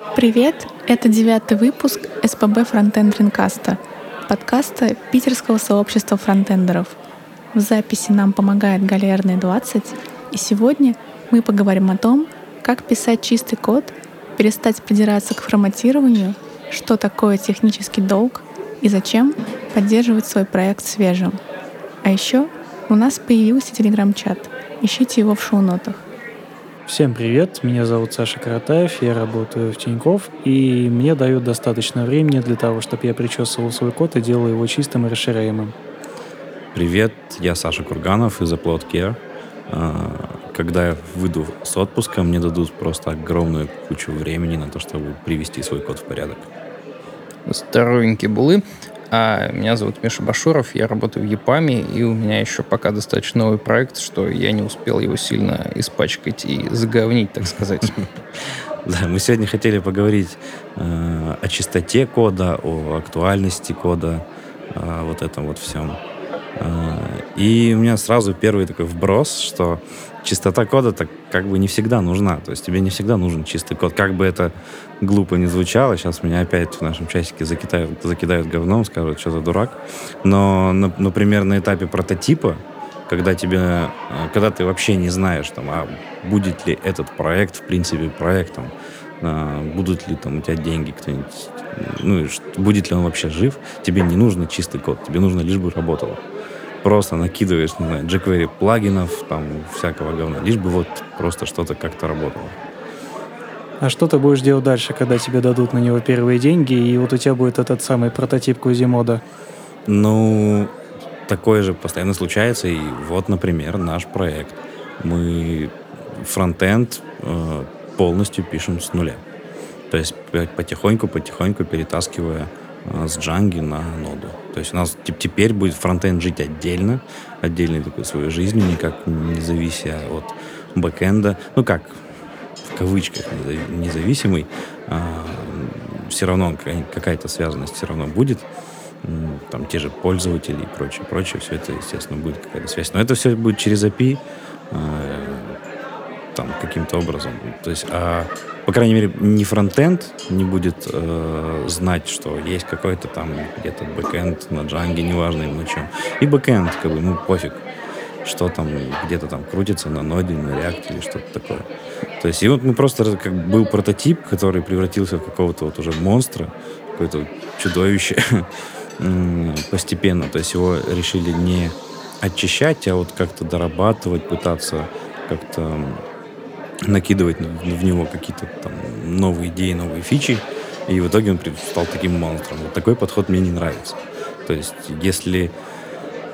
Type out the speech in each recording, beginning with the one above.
Привет! Это девятый выпуск СПБ Фронтенд Ринкаста, подкаста питерского сообщества фронтендеров. В записи нам помогает Галерная 20, и сегодня мы поговорим о том, как писать чистый код, перестать придираться к форматированию, что такое технический долг и зачем поддерживать свой проект свежим. А еще у нас появился телеграм-чат. Ищите его в шоу-нотах. Всем привет, меня зовут Саша Каратаев, я работаю в Тинькофф, и мне дают достаточно времени для того, чтобы я причесывал свой код и делал его чистым и расширяемым. Привет, я Саша Курганов из Upload Care. А, когда я выйду с отпуска, мне дадут просто огромную кучу времени на то, чтобы привести свой код в порядок. Здоровенькие булы. А меня зовут Миша Башуров, я работаю в ЕПАМе, и у меня еще пока достаточно новый проект, что я не успел его сильно испачкать и заговнить, так сказать. Да, мы сегодня хотели поговорить э, о чистоте кода, о актуальности кода, о вот этом вот всем. Э, и у меня сразу первый такой вброс, что чистота кода так как бы не всегда нужна. То есть тебе не всегда нужен чистый код. Как бы это глупо не звучало, сейчас меня опять в нашем часике закидают, закидают говном, скажут, что за дурак. Но, например, на этапе прототипа, когда тебе, э, когда ты вообще не знаешь, там, а будет ли этот проект, в принципе, проектом, а, будут ли там у тебя деньги, кто-нибудь, ну, будет ли он вообще жив, тебе не нужно чистый код, тебе нужно лишь бы работало просто накидываешь, не знаю, jQuery плагинов, там, всякого говна, лишь бы вот просто что-то как-то работало. А что ты будешь делать дальше, когда тебе дадут на него первые деньги, и вот у тебя будет этот самый прототип Кузимода? Ну, такое же постоянно случается, и вот, например, наш проект. Мы фронтенд э, полностью пишем с нуля. То есть потихоньку-потихоньку перетаскивая Э, с Django на ноду. То есть у нас теперь будет фронтенд жить отдельно, отдельной такой своей жизнью, никак не завися от бэкэнда. Ну как, в кавычках независимый, а, все равно какая-то связанность все равно будет. Там те же пользователи и прочее, прочее, все это, естественно, будет какая-то связь. Но это все будет через API, э, там, каким-то образом. То есть, а по крайней мере, не фронтенд не будет э, знать, что есть какой-то там где-то бэкенд на джанге, неважно на чем. И бэкенд, как бы, ну, пофиг, что там где-то там крутится на ноде, на реакте или что-то такое. То есть, и вот мы просто, как был прототип, который превратился в какого-то вот уже монстра, какое-то чудовище постепенно. То есть его решили не очищать, а вот как-то дорабатывать, пытаться как-то накидывать в него какие-то там новые идеи, новые фичи, и в итоге он стал таким монстром. Вот такой подход мне не нравится. То есть, если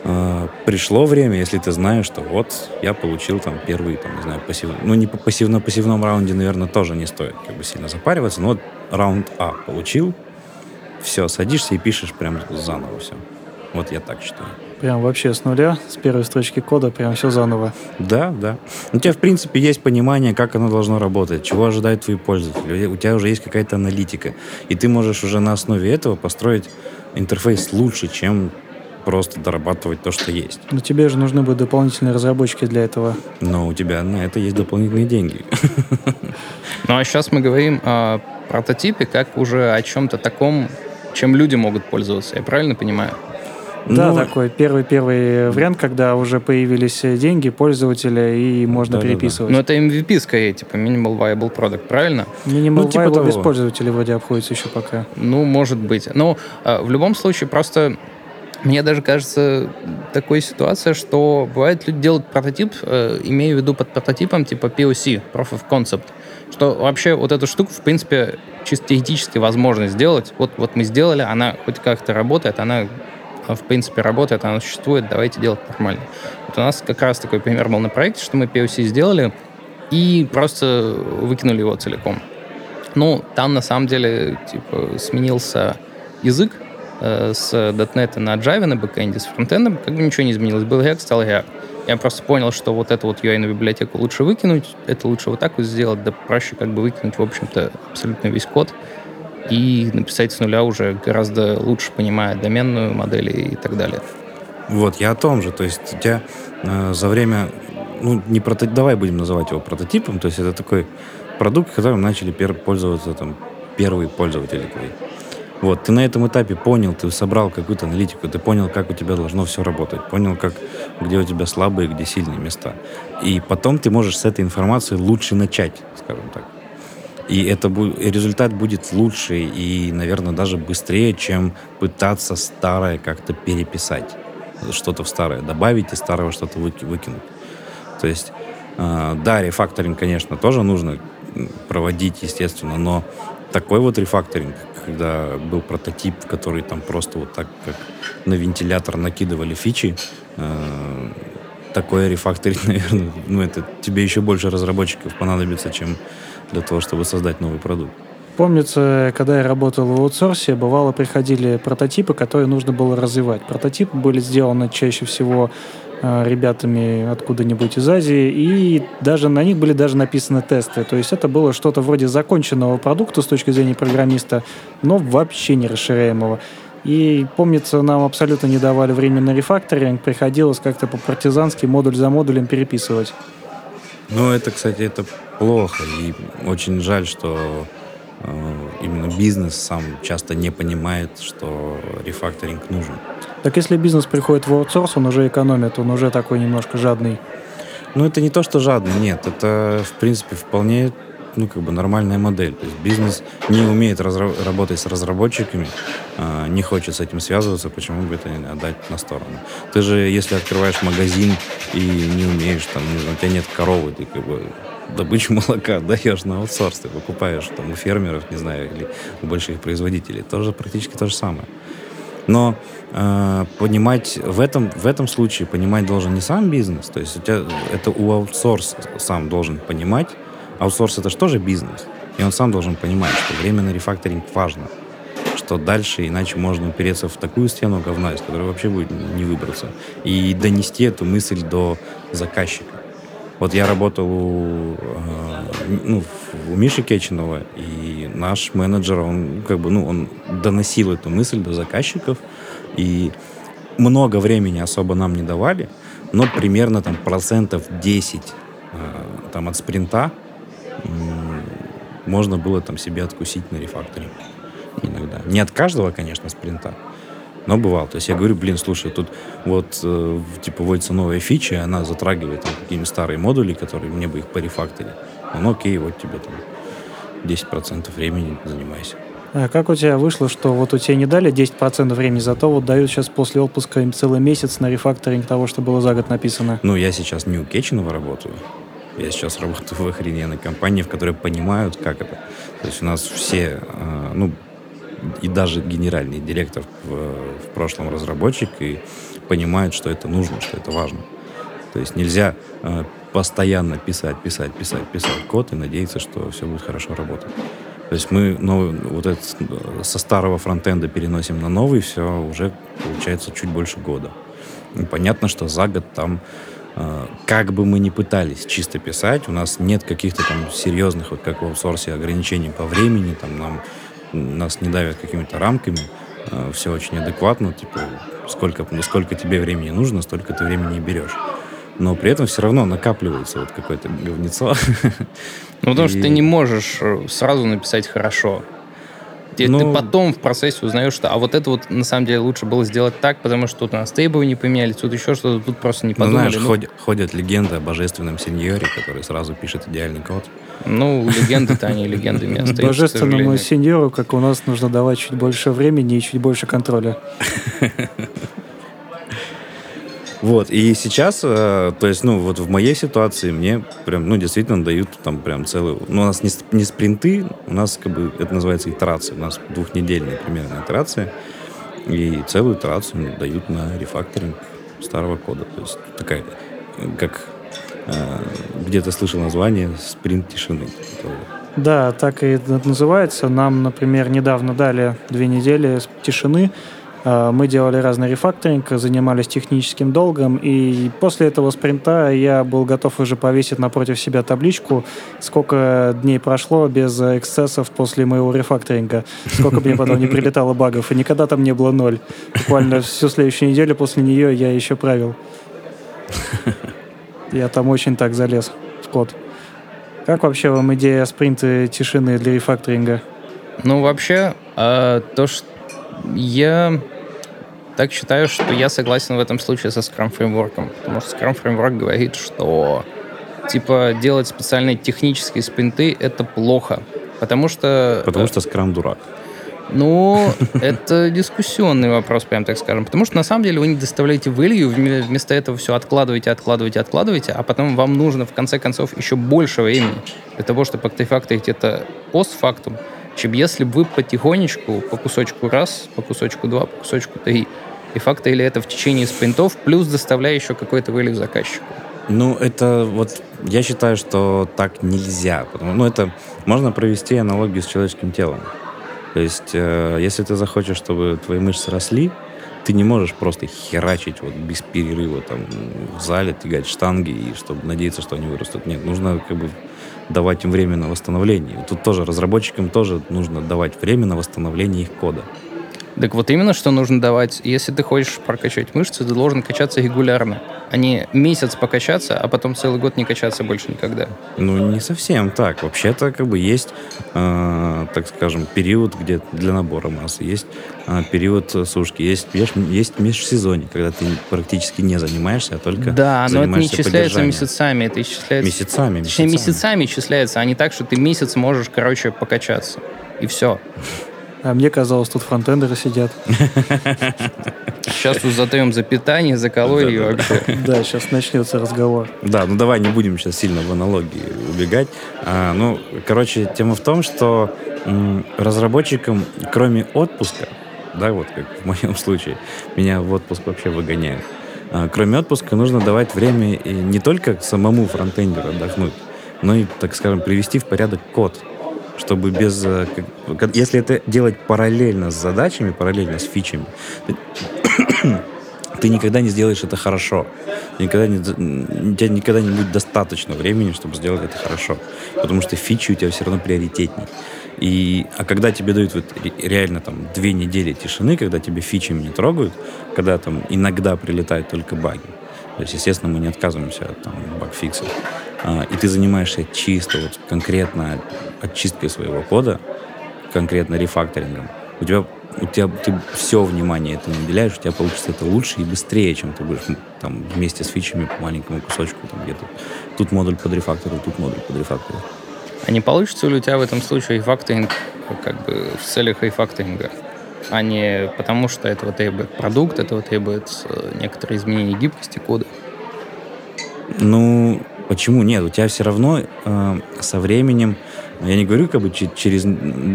э, пришло время, если ты знаешь, что вот я получил там первый, там, не знаю, пассив... Ну, не по пассивно-пассивном раунде, наверное, тоже не стоит как бы сильно запариваться, но вот раунд А получил, все, садишься и пишешь прям заново все. Вот я так считаю. Прям вообще с нуля, с первой строчки кода, прям все заново. Да, да. У тебя, в принципе, есть понимание, как оно должно работать, чего ожидают твои пользователи. У тебя уже есть какая-то аналитика. И ты можешь уже на основе этого построить интерфейс лучше, чем просто дорабатывать то, что есть. Но тебе же нужны будут дополнительные разработчики для этого. Но у тебя на это есть дополнительные деньги. Ну а сейчас мы говорим о прототипе как уже о чем-то таком, чем люди могут пользоваться. Я правильно понимаю? Да, ну, такой первый-первый вариант, когда уже появились деньги пользователя и можно да, переписывать. Да, да. Но это MVP скорее, типа Minimal Viable Product, правильно? Minimal ну, типа Viable того. без пользователей вроде обходится еще пока. Ну, может быть. Но э, в любом случае просто мне даже кажется такой ситуация, что бывает люди делают прототип, э, имея в виду под прототипом типа POC, Proof of Concept, что вообще вот эту штуку, в принципе, чисто теоретически возможно сделать. Вот, вот мы сделали, она хоть как-то работает, она в принципе, работает, она существует, давайте делать нормально. Вот у нас как раз такой пример был на проекте, что мы POC сделали и просто выкинули его целиком. Ну, там на самом деле типа сменился язык э, с .NET на Java на бэкэнде, с фронтендом, как бы ничего не изменилось. Был React, стал React. Я просто понял, что вот эту вот UI на библиотеку лучше выкинуть, это лучше вот так вот сделать, да проще как бы выкинуть, в общем-то, абсолютно весь код и написать с нуля уже гораздо лучше понимая доменную модель и так далее. Вот, я о том же. То есть у тебя э, за время, ну, не прото... давай будем называть его прототипом, то есть это такой продукт, которым начали пользоваться там первые пользователи твои. Вот, ты на этом этапе понял, ты собрал какую-то аналитику, ты понял, как у тебя должно все работать, понял, как, где у тебя слабые, где сильные места. И потом ты можешь с этой информацией лучше начать, скажем так. И это и результат будет лучше и, наверное, даже быстрее, чем пытаться старое как-то переписать. Что-то в старое добавить и старого что-то выкинуть. То есть, э, да, рефакторинг, конечно, тоже нужно проводить, естественно, но такой вот рефакторинг, когда был прототип, который там просто вот так, как на вентилятор накидывали фичи, э, такой рефакторинг, наверное, ну это тебе еще больше разработчиков понадобится, чем для того, чтобы создать новый продукт. Помнится, когда я работал в аутсорсе, бывало приходили прототипы, которые нужно было развивать. Прототипы были сделаны чаще всего э, ребятами откуда-нибудь из Азии, и даже на них были даже написаны тесты. То есть это было что-то вроде законченного продукта с точки зрения программиста, но вообще не расширяемого. И, помнится, нам абсолютно не давали времени на рефакторинг, приходилось как-то по-партизански модуль за модулем переписывать. Ну, это, кстати, это плохо. И очень жаль, что э, именно бизнес сам часто не понимает, что рефакторинг нужен. Так если бизнес приходит в аутсорс, он уже экономит, он уже такой немножко жадный. Ну, это не то, что жадный, нет. Это, в принципе, вполне ну, как бы нормальная модель. То есть бизнес не умеет разра- работать с разработчиками, э, не хочет с этим связываться, почему бы это не отдать на сторону. Ты же, если открываешь магазин и не умеешь, там, у тебя нет коровы, ты как бы добычу молока даешь на аутсорс, ты покупаешь там у фермеров, не знаю, или у больших производителей. Тоже практически то же самое. Но э, понимать в этом, в этом случае понимать должен не сам бизнес, то есть у тебя, это у аутсорс сам должен понимать, аутсорс это же тоже бизнес. И он сам должен понимать, что время на рефакторинг важно. Что дальше, иначе можно упереться в такую стену говна, из которой вообще будет не выбраться. И донести эту мысль до заказчика. Вот я работал у, э, ну, у Миши Кеченова, и наш менеджер, он как бы, ну, он доносил эту мысль до заказчиков, и много времени особо нам не давали, но примерно там процентов 10 э, там от спринта можно было там себе откусить на рефакторе иногда. Не от каждого, конечно, спринта, но бывал. То есть я говорю, блин, слушай, тут вот э, типа вводится новая фича, она затрагивает там какие-нибудь старые модули, которые мне бы их порефакторить. Ну окей, вот тебе там 10% времени занимайся. А как у тебя вышло, что вот у тебя не дали 10% времени, зато вот дают сейчас после отпуска им целый месяц на рефакторинг того, что было за год написано? Ну, я сейчас не у Кетченова работаю. Я сейчас работаю в охрененной компании, в которой понимают, как это. То есть у нас все, э, ну, и даже генеральный директор в, в прошлом разработчик и понимает, что это нужно, что это важно. То есть нельзя э, постоянно писать, писать, писать, писать код и надеяться, что все будет хорошо работать. То есть мы новый, вот этот, со старого фронтенда переносим на новый, все уже получается чуть больше года. И понятно, что за год там э, как бы мы ни пытались чисто писать, у нас нет каких-то там серьезных, вот как в аутсорсе, ограничений по времени, там нам нас не давят какими-то рамками, э, все очень адекватно, типа, сколько, сколько тебе времени нужно, столько ты времени и берешь. Но при этом все равно накапливается вот какое-то говнецо. Ну, потому и... что ты не можешь э, сразу написать хорошо. Ты, ну, ты потом в процессе узнаешь, что а вот это вот на самом деле лучше было сделать так, потому что тут у нас требования не поменялись, тут еще что-то, тут просто не подумали. Ну, знаешь, ну... Ходят, ходят легенды о божественном сеньоре, который сразу пишет идеальный код. Ну, легенды-то они легендами остаются. Божественному сеньору, как у нас, нужно давать чуть больше времени и чуть больше контроля. Вот, и сейчас, э, то есть, ну, вот в моей ситуации мне прям, ну, действительно дают там прям целую... Ну, у нас не, не спринты, у нас как бы это называется итерация. У нас двухнедельная примерно итерация. И целую итерацию дают на рефакторинг старого кода. То есть такая, как э, где-то слышал название спринт тишины. Да, так и называется. Нам, например, недавно дали две недели тишины, мы делали разный рефакторинг, занимались техническим долгом, и после этого спринта я был готов уже повесить напротив себя табличку, сколько дней прошло без эксцессов после моего рефакторинга, сколько мне потом не прилетало багов, и никогда там не было ноль. Буквально всю следующую неделю после нее я еще правил. Я там очень так залез в код. Как вообще вам идея спринта тишины для рефакторинга? Ну, вообще, э, то, что я так считаю, что я согласен в этом случае со Scrum фреймворком, потому что Scrum фреймворк говорит, что типа делать специальные технические спринты это плохо, потому что... Потому что Scrum дурак. Ну, это дискуссионный вопрос, прям так скажем. Потому что на самом деле вы не доставляете value, вместо этого все откладываете, откладываете, откладываете, а потом вам нужно в конце концов еще больше времени для того, чтобы артефакторить это постфактум, чем если бы вы потихонечку, по кусочку раз, по кусочку два, по кусочку три, и факты или это в течение спринтов, плюс доставляя еще какой-то value заказчику. Ну, это вот, я считаю, что так нельзя. Потому, ну, это можно провести аналогию с человеческим телом. То есть, э, если ты захочешь, чтобы твои мышцы росли, ты не можешь просто херачить вот без перерыва там в зале, тягать штанги, и чтобы надеяться, что они вырастут. Нет, нужно как бы давать им время на восстановление. Тут тоже разработчикам тоже нужно давать время на восстановление их кода. Так вот именно, что нужно давать. Если ты хочешь прокачать мышцы, ты должен качаться регулярно, а не месяц покачаться, а потом целый год не качаться больше никогда. Ну, не совсем так. Вообще-то, как бы, есть, э, так скажем, период где для набора массы, есть э, период сушки, есть, есть, межсезонье, когда ты практически не занимаешься, а только Да, но это не исчисляется месяцами, это исчисляется... Месяцами, Точнее, месяцами исчисляется, а не так, что ты месяц можешь, короче, покачаться. И все. А мне казалось, тут фронтендеры сидят. Сейчас тут задаем за питание, за калории вообще. Да, сейчас начнется разговор. Да, ну давай не будем сейчас сильно в аналогии убегать. А, ну, короче, тема в том, что м, разработчикам, кроме отпуска, да, вот как в моем случае, меня в отпуск вообще выгоняют. А, кроме отпуска нужно давать время не только самому фронтендеру отдохнуть, но и, так скажем, привести в порядок код чтобы без... Э, если это делать параллельно с задачами, параллельно с фичами, ты никогда не сделаешь это хорошо. Никогда не, у тебя никогда не будет достаточно времени, чтобы сделать это хорошо. Потому что фичи у тебя все равно приоритетнее. И, а когда тебе дают вот реально там две недели тишины, когда тебе фичами не трогают, когда там иногда прилетают только баги, то есть, естественно, мы не отказываемся от там, багфиксов, и ты занимаешься чисто, вот конкретно очисткой своего кода, конкретно рефакторингом, у тебя, у тебя ты все внимание этому уделяешь, у тебя получится это лучше и быстрее, чем ты будешь там вместе с фичами по маленькому кусочку там где-то. Тут модуль под рефактору, тут модуль под рефактору. А не получится ли у тебя в этом случае рефакторинг как бы в целях рефакторинга? а не потому, что этого требует продукт, этого требует э, некоторые изменения гибкости кода? Ну, Почему нет? У тебя все равно э, со временем, я не говорю, как бы через,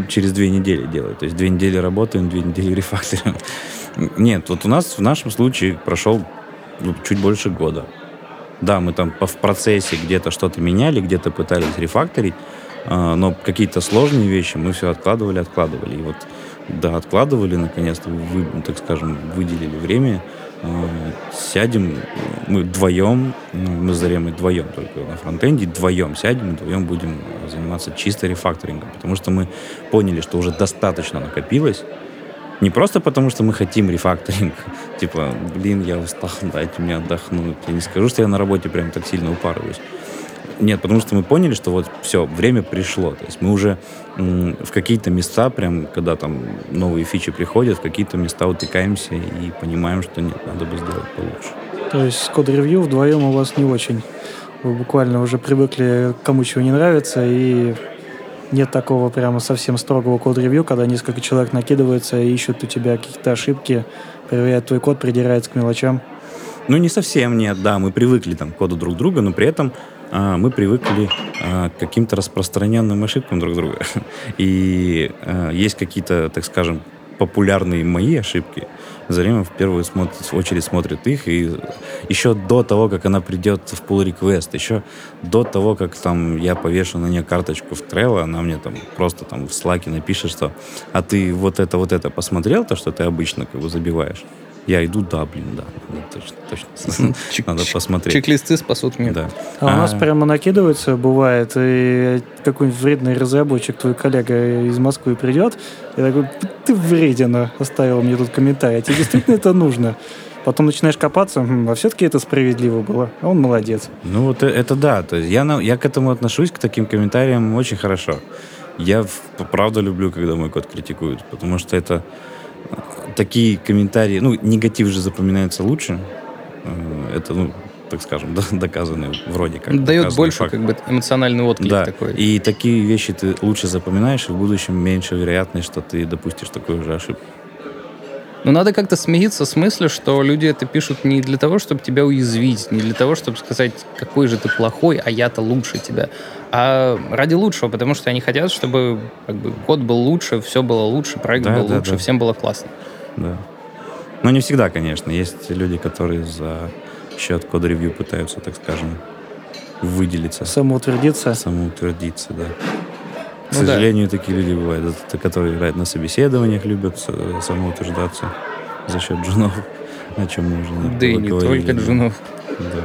через две недели делать. То есть две недели работаем, две недели рефакторим. Нет, вот у нас в нашем случае прошел ну, чуть больше года. Да, мы там в процессе где-то что-то меняли, где-то пытались рефакторить, э, но какие-то сложные вещи мы все откладывали, откладывали. И вот, да, откладывали, наконец-то, вы, так скажем, выделили время, сядем, мы вдвоем, ну, мы с Заремой вдвоем только на фронтенде, вдвоем сядем, вдвоем будем заниматься чисто рефакторингом, потому что мы поняли, что уже достаточно накопилось, не просто потому, что мы хотим рефакторинг, типа, блин, я устал, дайте мне отдохнуть. Я не скажу, что я на работе прям так сильно упарываюсь. Нет, потому что мы поняли, что вот все, время пришло. То есть мы уже в какие-то места, прям когда там новые фичи приходят, в какие-то места утыкаемся и понимаем, что нет, надо бы сделать получше. То есть код-ревью вдвоем у вас не очень. Вы буквально уже привыкли, кому чего не нравится, и нет такого прямо совсем строгого код-ревью, когда несколько человек накидываются и ищут у тебя какие-то ошибки, проверяют твой код, придираются к мелочам. Ну, не совсем нет, да, мы привыкли там к коду друг друга, но при этом а, мы привыкли а, к каким-то распространенным ошибкам друг друга. И а, есть какие-то, так скажем, популярные мои ошибки. Зарема в первую очередь смотрит их, и еще до того, как она придет в pull request, еще до того, как там я повешу на нее карточку в Trello, она мне там просто там в слаке напишет, что а ты вот это, вот это посмотрел, то, что ты обычно как бы забиваешь? Я иду, да, блин, да, точно, точно. Надо посмотреть. Чек-листы спасут мир. Да. А, у нас прямо накидывается, бывает, и какой-нибудь вредный разработчик, твой коллега из Москвы придет, и такой, ты вредина, оставил мне тут комментарий. А тебе действительно это нужно? Потом начинаешь копаться, а все-таки это справедливо было. А он молодец. Ну, вот это да. То есть я, я к этому отношусь, к таким комментариям очень хорошо. Я правда люблю, когда мой код критикуют, потому что это э, такие комментарии, ну, негатив же запоминается лучше. Э, это, ну, так скажем, доказанный вроде как. Дает больше факт. как бы эмоциональный отклик да. такой. И такие вещи ты лучше запоминаешь, и в будущем меньше вероятность, что ты допустишь такую же ошибку. Но надо как-то смириться с мыслью, что люди это пишут не для того, чтобы тебя уязвить, не для того, чтобы сказать, какой же ты плохой, а я-то лучше тебя, а ради лучшего, потому что они хотят, чтобы как бы, код был лучше, все было лучше, проект да, был да, лучше, да. всем было классно. Да. Но не всегда, конечно. Есть люди, которые за счет код-ревью пытаются, так скажем, выделиться. Самоутвердиться? Самоутвердиться, да. К ну, сожалению, да. такие люди бывают, это, которые на собеседованиях любят самоутверждаться за счет джунов, о чем мы уже Да и не только джунов. Да.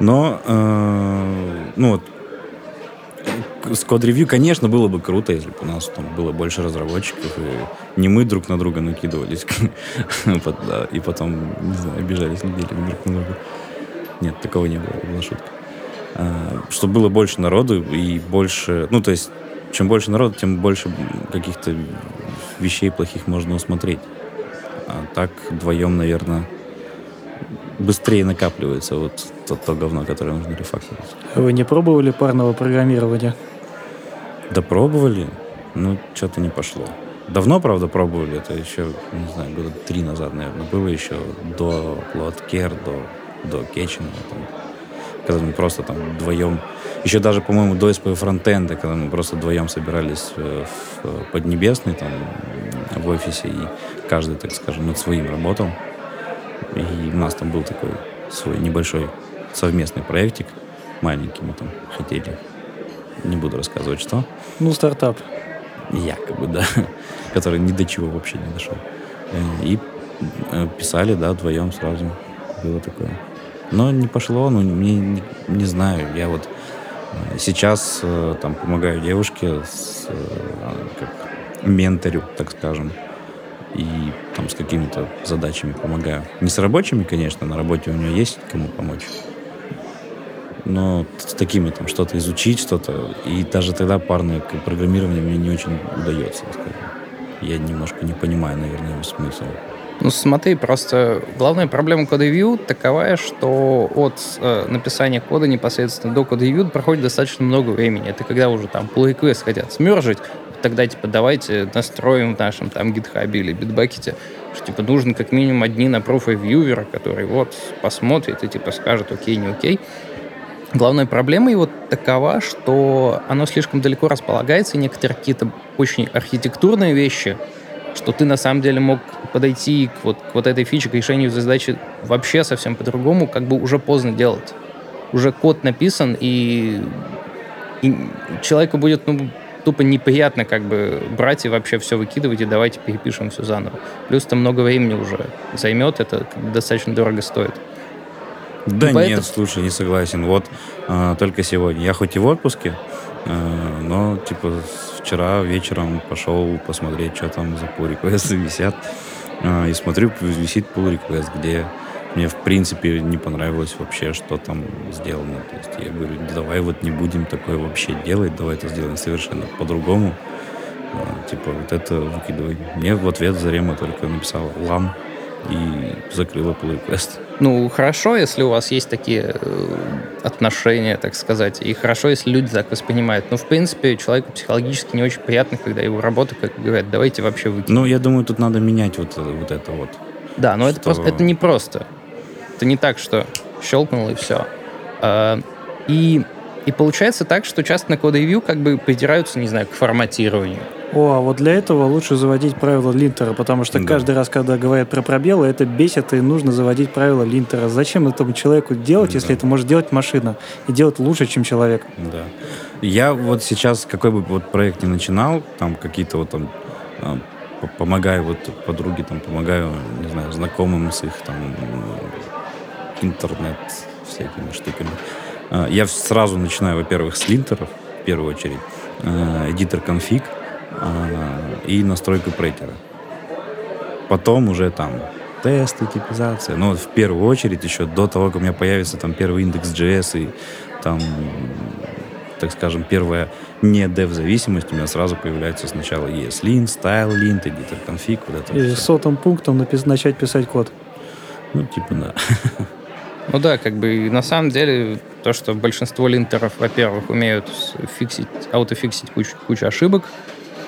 Но, э, ну вот, с код-ревью, конечно, было бы круто, если бы у нас там было больше разработчиков, и не мы друг на друга накидывались, и потом, не знаю, обижались неделями друг на друга. Нет, такого не было, была шутка. А, чтобы было больше народу и больше, ну, то есть чем больше народу, тем больше каких-то вещей плохих можно усмотреть. А так вдвоем, наверное, быстрее накапливается вот то, то говно, которое нужно рефакторить. Вы не пробовали парного программирования? Да пробовали, но что-то не пошло. Давно, правда, пробовали, это еще, не знаю, года три назад, наверное, было еще до Plotcare, до, до Кетчина, когда мы просто там вдвоем еще даже, по-моему, до СП фронтенда, когда мы просто вдвоем собирались э, в Поднебесной, там, в офисе, и каждый, так скажем, над своим работал. И у нас там был такой свой небольшой совместный проектик, маленький мы там хотели. Не буду рассказывать, что. Ну, стартап. Якобы, да. Который ни до чего вообще не дошел. Э, и э, писали, да, вдвоем сразу. Было такое. Но не пошло, ну, не, не, не знаю. Я вот Сейчас э, там помогаю девушке с, как менторю, так скажем, и там с какими-то задачами помогаю. Не с рабочими, конечно, на работе у нее есть кому помочь. Но с такими там что-то изучить, что-то. И даже тогда парное программирование мне не очень удается, скажем. Я немножко не понимаю, наверное, его смысл. Ну, смотри, просто главная проблема кода review таковая, что от э, написания кода непосредственно до кода review проходит достаточно много времени. Это когда уже там pull request хотят смержить, тогда, типа, давайте настроим в нашем там гитхабе или битбакете, что, типа, нужен как минимум одни на профи-вьювера, который вот посмотрит и, типа, скажет окей, не окей. Главная проблема его такова, что оно слишком далеко располагается, и некоторые какие-то очень архитектурные вещи что ты на самом деле мог подойти к вот, к вот этой фиче, к решению задачи вообще совсем по-другому, как бы уже поздно делать. Уже код написан, и, и человеку будет ну, тупо неприятно как бы брать и вообще все выкидывать, и давайте перепишем все заново. Плюс это много времени уже займет, это достаточно дорого стоит. Да и нет, поэтому... слушай, не согласен. Вот э, только сегодня. Я хоть и в отпуске, э, но типа вчера вечером пошел посмотреть, что там за pull requests висят. Э, и смотрю, висит pull request, где мне в принципе не понравилось вообще, что там сделано. То есть я говорю, давай вот не будем такое вообще делать, давай это сделаем совершенно по-другому. Э, типа вот это выкидывай. Мне в ответ Зарема только написал лам и закрыла pull request. Ну, хорошо, если у вас есть такие э, отношения, так сказать, и хорошо, если люди так воспринимают. Но, в принципе, человеку психологически не очень приятно, когда его работа, как говорят, давайте вообще выкинем. Ну, я думаю, тут надо менять вот, вот это вот. Да, но что... это, просто, это не просто. Это не так, что щелкнул и все. А, и, и получается так, что часто на код-ревью как бы придираются, не знаю, к форматированию о, а вот для этого лучше заводить правила линтера, потому что да. каждый раз, когда говорят про пробелы, это бесит, и нужно заводить правила линтера. Зачем этому человеку делать, да. если это может делать машина и делать лучше, чем человек? Да. Я вот сейчас, какой бы вот проект ни начинал, там какие-то вот там а, помогаю вот подруге, там помогаю, не знаю, знакомым с их там интернет всякими штуками. А, я сразу начинаю, во-первых, с линтеров, в первую очередь, эдитор конфиг, а, и настройку прейтера. Потом уже там тесты, типизация. Но в первую очередь еще до того, как у меня появится там первый индекс JS и там так скажем, первая не dev-зависимость, у меня сразу появляется сначала ESLint, StyleLint, editor config, вот это. И всё. сотым пунктом напис- начать писать код. Ну, типа, да. Ну да, как бы на самом деле то, что большинство линтеров, во-первых, умеют фиксить, аутофиксить кучу, кучу ошибок.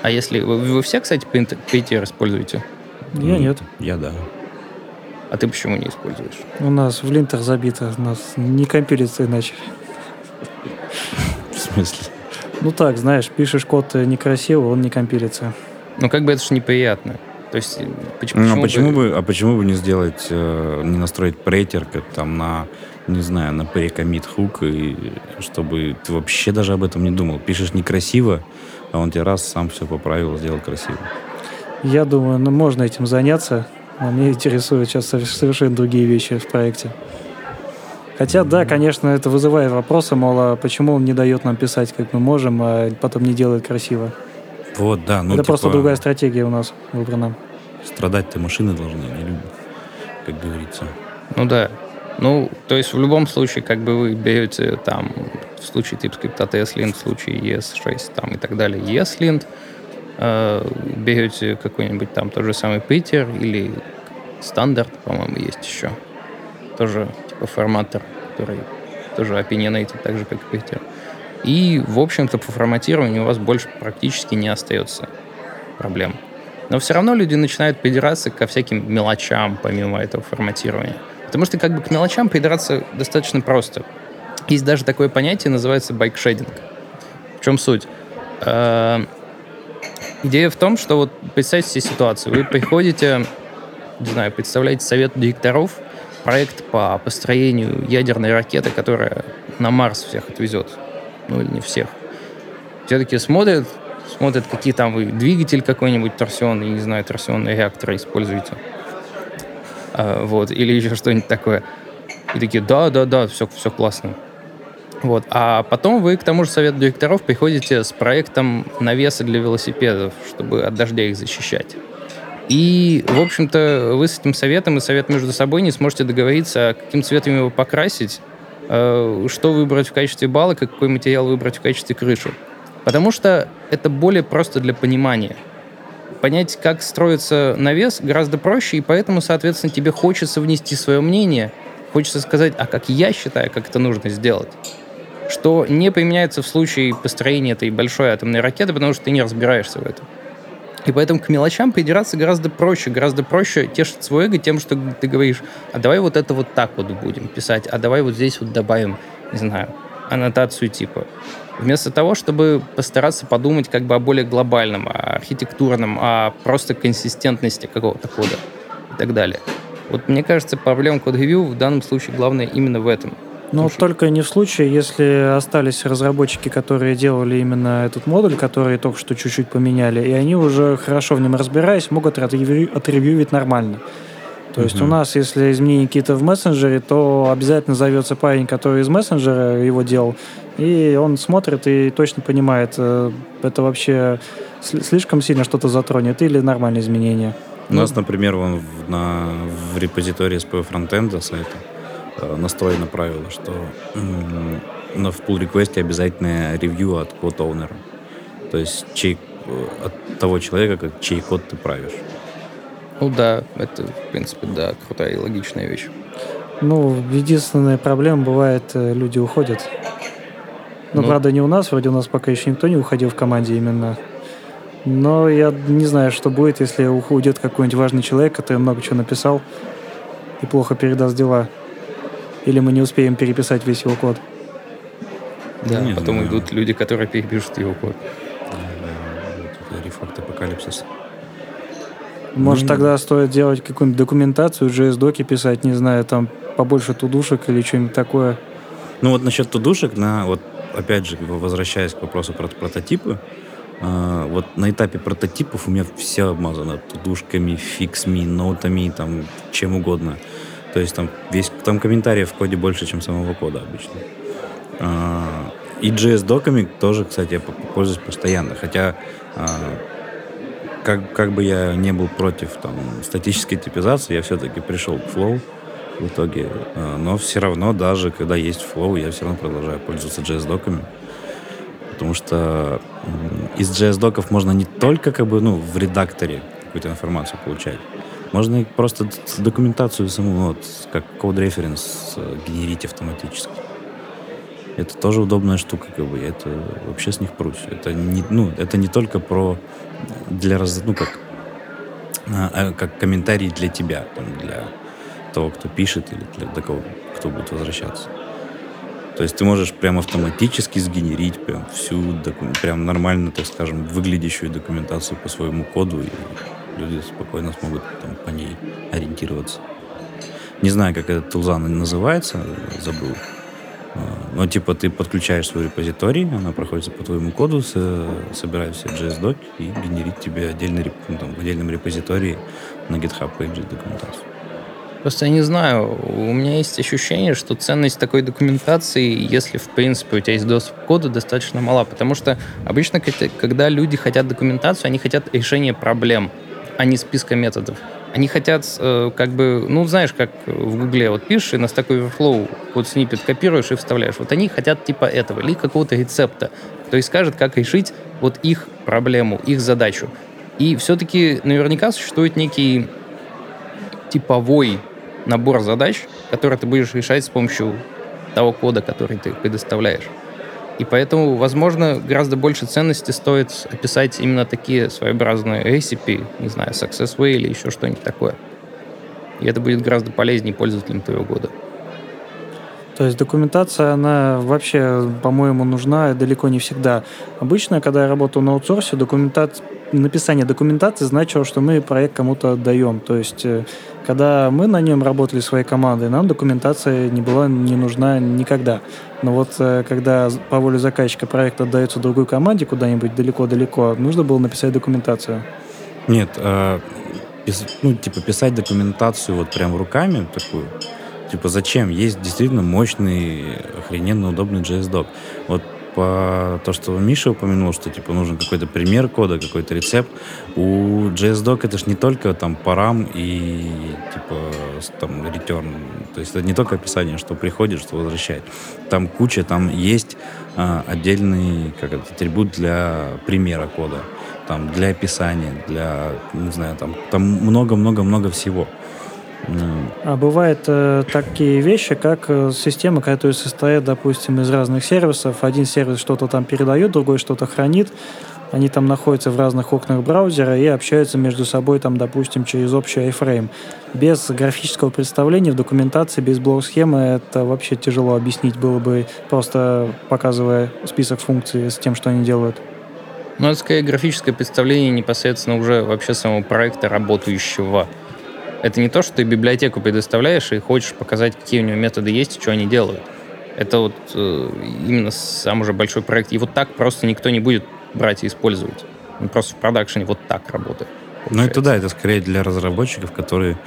А если... Вы, вы все, кстати, Painter Painter используете? Я нет. Я да. А ты почему не используешь? У нас в линтах забито, у нас не компилится иначе. В смысле? Ну так, знаешь, пишешь код э, некрасиво, он не компилится. Ну, как бы это же неприятно. То есть, э, поч- Ну, а почему бы- бы, а почему бы не сделать, э, не настроить прейтер как там на, не знаю, на pre-commit хук, и чтобы ты вообще даже об этом не думал. Пишешь некрасиво, а он тебе раз сам все поправил, сделал красиво. Я думаю, ну, можно этим заняться. Но меня интересуют сейчас сове- совершенно другие вещи в проекте. Хотя, да, конечно, это вызывает вопросы, мол, а почему он не дает нам писать, как мы можем, а потом не делает красиво. Вот, да. Ну, это просто типа, другая стратегия у нас выбрана. Страдать-то машины должны, не люди, как говорится. Ну да. Ну, то есть в любом случае, как бы вы берете там, в случае TypeScript ESLint, в случае ES6 там и так далее, ESLint, э, берете какой-нибудь там тот же самый Painter или стандарт, по-моему, есть еще. Тоже типа форматор, который тоже opinionated, так же, как и Painter. И, в общем-то, по форматированию у вас больше практически не остается проблем. Но все равно люди начинают придираться ко всяким мелочам, помимо этого форматирования. Потому что как бы к мелочам придраться достаточно просто. Есть даже такое понятие, называется bikeshedding. В чем суть? Э, Идея в том, что вот представьте себе ситуацию. Вы приходите, не знаю, представляете совет директоров, проект по построению ядерной ракеты, которая на Марс всех отвезет. Ну или не всех. Все таки смотрят, смотрят, какие там вы двигатель какой-нибудь торсионный, не знаю, торсионные реакторы используете. А, вот, или еще что-нибудь такое. И такие, да, да, да, все, все классно. Вот. А потом вы к тому же совету директоров приходите с проектом навеса для велосипедов, чтобы от дождя их защищать. И, в общем-то, вы с этим советом и совет между собой не сможете договориться, а каким цветом его покрасить, э, что выбрать в качестве балок, какой материал выбрать в качестве крыши. Потому что это более просто для понимания. Понять, как строится навес, гораздо проще, и поэтому, соответственно, тебе хочется внести свое мнение, хочется сказать, а как я считаю, как это нужно сделать. Что не применяется в случае построения этой большой атомной ракеты, потому что ты не разбираешься в этом. И поэтому к мелочам придираться гораздо проще, гораздо проще тешить свой эго тем, что ты говоришь, а давай вот это вот так вот будем писать, а давай вот здесь вот добавим, не знаю, аннотацию типа. Вместо того, чтобы постараться подумать как бы о более глобальном, о архитектурном, о просто консистентности какого-то кода и так далее. Вот мне кажется, проблема код-ревью в данном случае главное именно в этом. Но Слушай. только не в случае, если остались разработчики, которые делали именно этот модуль, который только что чуть-чуть поменяли, и они уже хорошо в нем разбираясь, могут отревью- отревьювить нормально. То есть у нас, если изменения какие-то в мессенджере, то обязательно зовется парень, который из мессенджера его делал, и он смотрит и точно понимает, э, это вообще сли- слишком сильно что-то затронет или нормальные изменения. У нас, например, вон в, на, в репозитории SPO фронтенда сайта э, настроено правило, что на, в pull реквесте обязательное ревью от код оунера. То есть чей, э, от того человека, как, чей код ты правишь. Ну да, это, в принципе, да, крутая и логичная вещь. Ну, единственная проблема бывает, э, люди уходят. Ну, Ну. правда, не у нас, вроде у нас пока еще никто не уходил в команде именно. Но я не знаю, что будет, если уйдет какой-нибудь важный человек, который много чего написал и плохо передаст дела. Или мы не успеем переписать весь его код. Да, Не потом знаю. идут люди, которые перепишут его код. Рефакт апокалипсис. Может, тогда стоит делать какую-нибудь документацию, JS-доки писать, не знаю, там побольше тудушек или что-нибудь такое. Ну вот насчет тудушек, на, вот опять же, возвращаясь к вопросу про прототипы, э, вот на этапе прототипов у меня все обмазано тудушками, фиксами, ноутами, там, чем угодно. То есть там весь, там комментариев в коде больше, чем самого кода обычно. А, И JS-доками тоже, кстати, я пользуюсь постоянно. Хотя а, как, как бы я не был против там, статической типизации, я все-таки пришел к Flow в итоге. А, Но все равно, даже когда есть Flow, я все равно продолжаю пользоваться JS-доками. Потому что из JS-доков можно не только как бы, ну, в редакторе какую-то информацию получать, можно просто документацию саму, вот, как код референс э, генерить автоматически. Это тоже удобная штука, как бы, я это вообще с них прусь. Это не, ну, это не только про для раз, ну, как, а, а как комментарий для тебя, там, для того, кто пишет или для, для кого, кто будет возвращаться. То есть ты можешь прям автоматически сгенерить прям всю, прям нормально, так скажем, выглядящую документацию по своему коду, и люди спокойно смогут там, по ней ориентироваться. Не знаю, как этот тулза называется, забыл. Но типа ты подключаешь свой репозиторий, она проходится по твоему коду, собирает все JS-док и генерит тебе отдельный, ну, там, в отдельном репозитории на GitHub page документацию. Просто я не знаю, у меня есть ощущение, что ценность такой документации, если, в принципе, у тебя есть доступ к коду, достаточно мала. Потому что обычно, когда люди хотят документацию, они хотят решения проблем, а не списка методов. Они хотят, э, как бы, ну, знаешь, как в Гугле, вот пишешь и на Stack Overflow вот снипет копируешь и вставляешь. Вот они хотят типа этого, или какого-то рецепта. То есть скажет, как решить вот их проблему, их задачу. И все-таки наверняка существует некий типовой набор задач, которые ты будешь решать с помощью того кода, который ты предоставляешь. И поэтому, возможно, гораздо больше ценности стоит описать именно такие своеобразные рецепи, не знаю, Success Way или еще что-нибудь такое. И это будет гораздо полезнее пользователям твоего года. То есть документация, она вообще, по-моему, нужна далеко не всегда. Обычно, когда я работал на аутсорсе, документация, написание документации значило, что мы проект кому-то отдаем. То есть э, когда мы на нем работали своей командой, нам документация не была не нужна никогда. Но вот э, когда по воле заказчика проект отдается другой команде куда-нибудь далеко-далеко, нужно было написать документацию. Нет, э, ну, типа писать документацию вот прям руками такую, типа зачем? Есть действительно мощный, охрененно удобный JS-док. Вот по то, что Миша упомянул, что типа нужен какой-то пример кода, какой-то рецепт. У JSDoc это же не только там парам и типа там return. То есть это не только описание, что приходит, что возвращает. Там куча, там есть а, отдельный как это, атрибут для примера кода, там для описания, для не знаю, там там много-много-много всего. А бывают э, такие вещи, как э, системы, которые состоят, допустим, из разных сервисов. Один сервис что-то там передает, другой что-то хранит. Они там находятся в разных окнах браузера и общаются между собой, там, допустим, через общий iframe. Без графического представления в документации, без блок-схемы это вообще тяжело объяснить было бы, просто показывая список функций с тем, что они делают. Ну, это скорее графическое представление непосредственно уже вообще самого проекта работающего. Это не то, что ты библиотеку предоставляешь и хочешь показать, какие у него методы есть и что они делают. Это вот э, именно сам уже большой проект. И вот так просто никто не будет брать и использовать. Он просто в продакшене вот так работает. Ну это да, это скорее для разработчиков, которые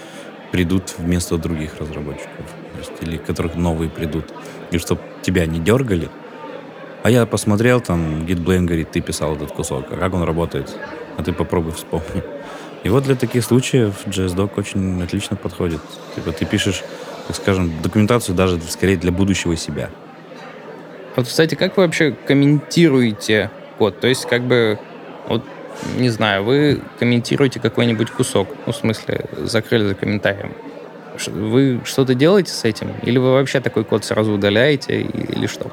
придут вместо других разработчиков. Есть, или которых новые придут. И чтобы тебя не дергали. А я посмотрел, там, GitBlame говорит, ты писал этот кусок, а как он работает? А ты попробуй вспомни. И вот для таких случаев JSDoc очень отлично подходит. Типа ты пишешь, так скажем, документацию даже скорее для будущего себя. Вот, кстати, как вы вообще комментируете код? То есть, как бы, вот, не знаю, вы комментируете какой-нибудь кусок, ну, в смысле, закрыли за комментарием. Вы что-то делаете с этим? Или вы вообще такой код сразу удаляете, или что?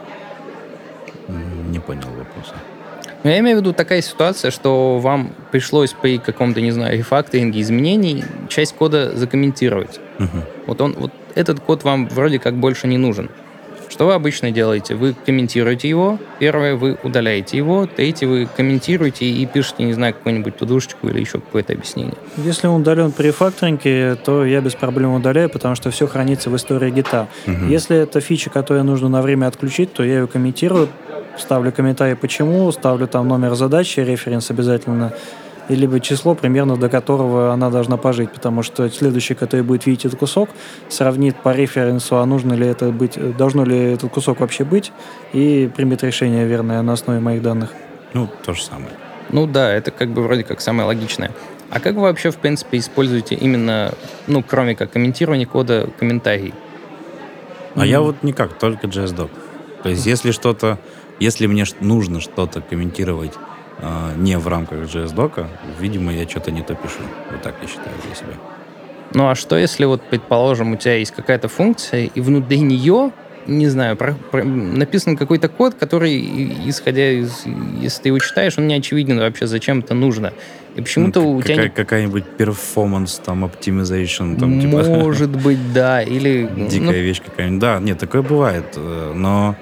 Не понял вопроса. Но я имею в виду такая ситуация, что вам пришлось при каком-то, не знаю, рефакторинге изменений часть кода закомментировать. Угу. Вот он, вот этот код вам вроде как больше не нужен. Что вы обычно делаете? Вы комментируете его, первое, вы удаляете его, третье, вы комментируете и пишете, не знаю, какую-нибудь тудушечку или еще какое-то объяснение. Если он удален при рефакторинге, то я без проблем удаляю, потому что все хранится в истории гита. Угу. Если это фича, которую нужно на время отключить, то я ее комментирую, ставлю комментарий почему, ставлю там номер задачи, референс обязательно, и либо число, примерно до которого она должна пожить, потому что следующий, который будет видеть этот кусок, сравнит по референсу, а нужно ли это быть, должно ли этот кусок вообще быть, и примет решение верное на основе моих данных. Ну, то же самое. Ну да, это как бы вроде как самое логичное. А как вы вообще, в принципе, используете именно, ну, кроме как комментирования кода, комментарий? А mm. я вот никак, только JSDoc. То есть, если что-то Если мне нужно что-то комментировать э, не в рамках JS-дока, видимо, я что-то не то пишу. Вот так я считаю для себя. Ну а что, если вот, предположим, у тебя есть какая-то функция, и внутри нее не знаю, про, про, написан какой-то код, который, исходя из, если ты его читаешь, он не очевиден вообще, зачем это нужно. И почему-то ну, у какая, тебя... Какая-нибудь performance, там, optimization, там, типа... Может быть, да, или... Дикая ну... вещь какая-нибудь. Да, нет, такое бывает, э, но,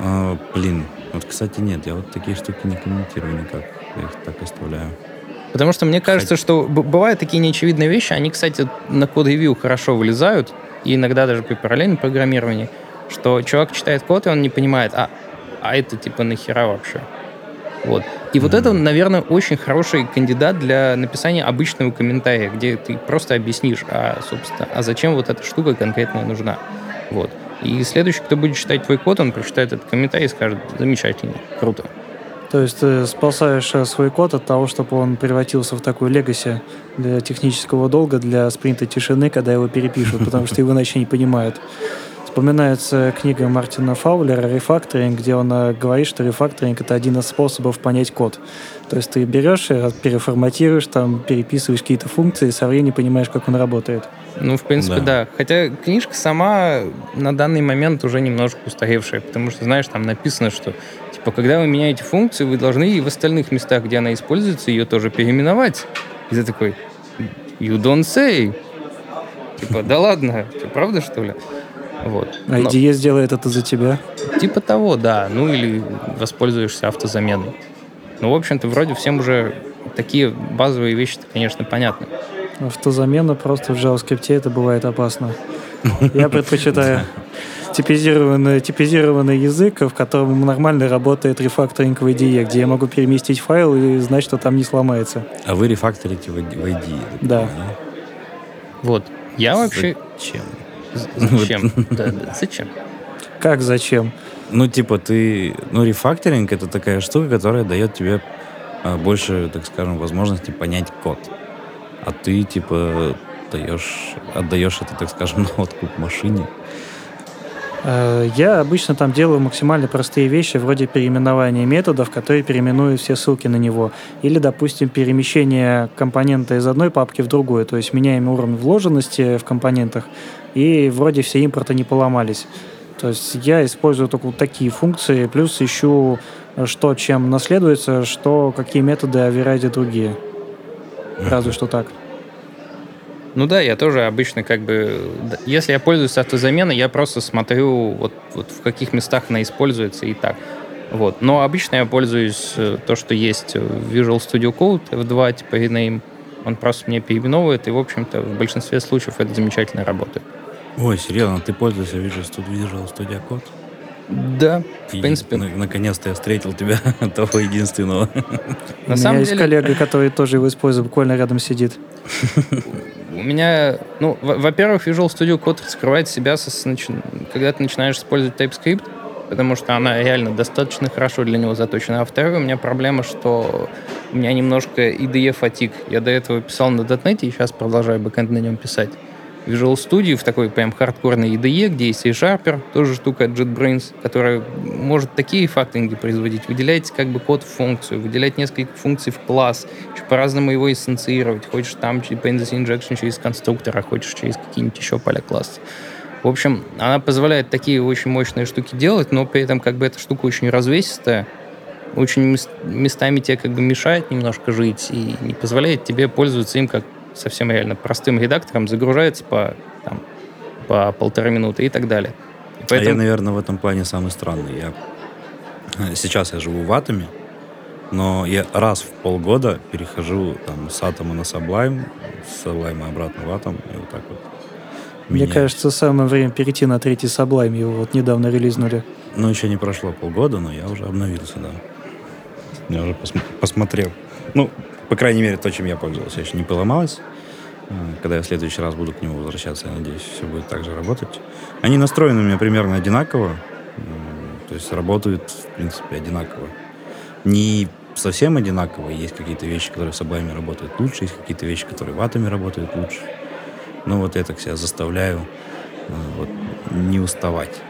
э, блин, вот, кстати, нет, я вот такие штуки не комментирую никак, я их так оставляю. Потому что мне кажется, Хоть... что бывают такие неочевидные вещи, они, кстати, на код-ревью хорошо вылезают, и иногда даже при параллельном программировании, что чувак читает код, и он не понимает, а, а это типа нахера вообще? Вот. И mm-hmm. вот это, наверное, очень хороший кандидат для написания обычного комментария, где ты просто объяснишь, а, собственно, а зачем вот эта штука конкретно нужна. Вот. И следующий, кто будет читать твой код, он прочитает этот комментарий и скажет, замечательно, круто. То есть ты спасаешь э, свой код от того, чтобы он превратился в такой легаси для технического долга, для спринта тишины, когда его перепишут, потому что его иначе не понимают. Вспоминается книга Мартина Фаулера «Рефакторинг», где он э, говорит, что рефакторинг — это один из способов понять код. То есть ты берешь и переформатируешь, там, переписываешь какие-то функции, и со временем понимаешь, как он работает. Ну, в принципе, да. да. Хотя книжка сама на данный момент уже немножко устаревшая, потому что, знаешь, там написано, что, типа, когда вы меняете функцию, вы должны и в остальных местах, где она используется, ее тоже переименовать. И ты такой, you don't say. Типа, да ладно, правда, что ли? Вот. А Но... IDE сделает это за тебя? Типа того, да. Ну или воспользуешься автозаменой. Ну, в общем-то, вроде всем уже такие базовые вещи, конечно, понятны. Автозамена просто в JavaScript это бывает опасно. Я предпочитаю типизированный, типизированный язык, в котором нормально работает рефакторинг в IDE, где я могу переместить файл и знать, что там не сломается. А вы рефакторите в IDE? Да. Вот. Я вообще... Зачем? Зачем? Да, да, зачем? Как зачем? Ну, типа, ты... Ну, рефакторинг — это такая штука, которая дает тебе а, больше, так скажем, возможности понять код. А ты, типа, даешь, отдаешь это, так скажем, на откуп машине. Э, я обычно там делаю максимально простые вещи, вроде переименования методов, которые переименуют все ссылки на него. Или, допустим, перемещение компонента из одной папки в другую. То есть меняем уровень вложенности в компонентах, и вроде все импорты не поломались. То есть я использую только вот такие функции, плюс ищу, что чем наследуется, что какие методы оверрайдят другие. Разве что так. Ну да, я тоже обычно как бы... Если я пользуюсь автозаменой, я просто смотрю, вот, вот в каких местах она используется и так. Вот. Но обычно я пользуюсь э, то, что есть в Visual Studio Code F2, типа rename. Он просто мне переименовывает, и, в общем-то, в большинстве случаев это замечательно работает. Ой, серьезно, ты пользуешься Visual Studio Code? Да, в и принципе. На- наконец-то я встретил тебя, того единственного. На У самом меня есть коллега, который тоже его использует, буквально рядом сидит. У меня, ну, во-первых, Visual Studio Code раскрывает себя, со, когда ты начинаешь использовать TypeScript, потому что она реально достаточно хорошо для него заточена. А во-вторых, у меня проблема, что у меня немножко IDE фатик. Я до этого писал на .NET, и сейчас продолжаю бэкэнд на нем писать. Visual Studio в такой прям хардкорной IDE, где есть C-Sharper, тоже штука от JetBrains, которая может такие факторинги производить. Выделять как бы код в функцию, выделять несколько функций в класс, по-разному его эссенцировать. Хочешь там dependency injection через конструктор, а хочешь через какие-нибудь еще поля класса. В общем, она позволяет такие очень мощные штуки делать, но при этом как бы эта штука очень развесистая, очень местами тебе как бы мешает немножко жить и не позволяет тебе пользоваться им как совсем реально простым редактором, загружается по, там, по полторы минуты и так далее. И поэтому... А я, наверное, в этом плане самый странный. Я... Сейчас я живу в Атоме, но я раз в полгода перехожу там, с Атома на Sublime, с Sublime обратно в Атом, и вот так вот. Мне меняюсь. кажется, самое время перейти на третий Sublime, его вот недавно релизнули. Ну, еще не прошло полгода, но я уже обновился, да. Я уже пос- посмотрел. Ну, по крайней мере, то, чем я пользовался, еще не поломалось. Э, когда я в следующий раз буду к нему возвращаться, я надеюсь, все будет так же работать. Они настроены у меня примерно одинаково. То есть работают, в принципе, одинаково. Не совсем одинаково. Есть какие-то вещи, которые с обоими работают лучше, есть какие-то вещи, которые в атоме работают лучше. Но вот я так себя заставляю э, вот, не уставать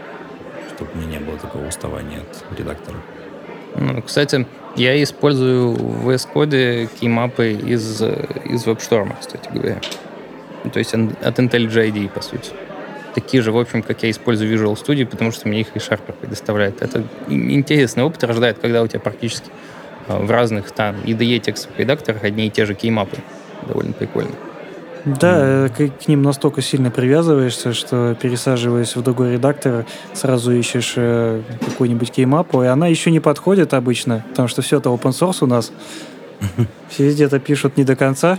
чтобы у меня не было такого уставания от редактора. Ну, кстати, я использую в VS Code кеймапы из, из WebStorm, кстати говоря. То есть от IntelliJ IDE, по сути. Такие же, в общем, как я использую Visual Studio, потому что мне их ReSharper предоставляет. Это интересный опыт рождает, когда у тебя практически а, в разных там IDE текстовых редакторах одни и те же кеймапы. Довольно прикольно. Да, к, к ним настолько сильно привязываешься, что пересаживаясь в другой редактор, сразу ищешь э, какую-нибудь кеймапу, и она еще не подходит обычно, потому что все это open source у нас. Все везде это пишут не до конца.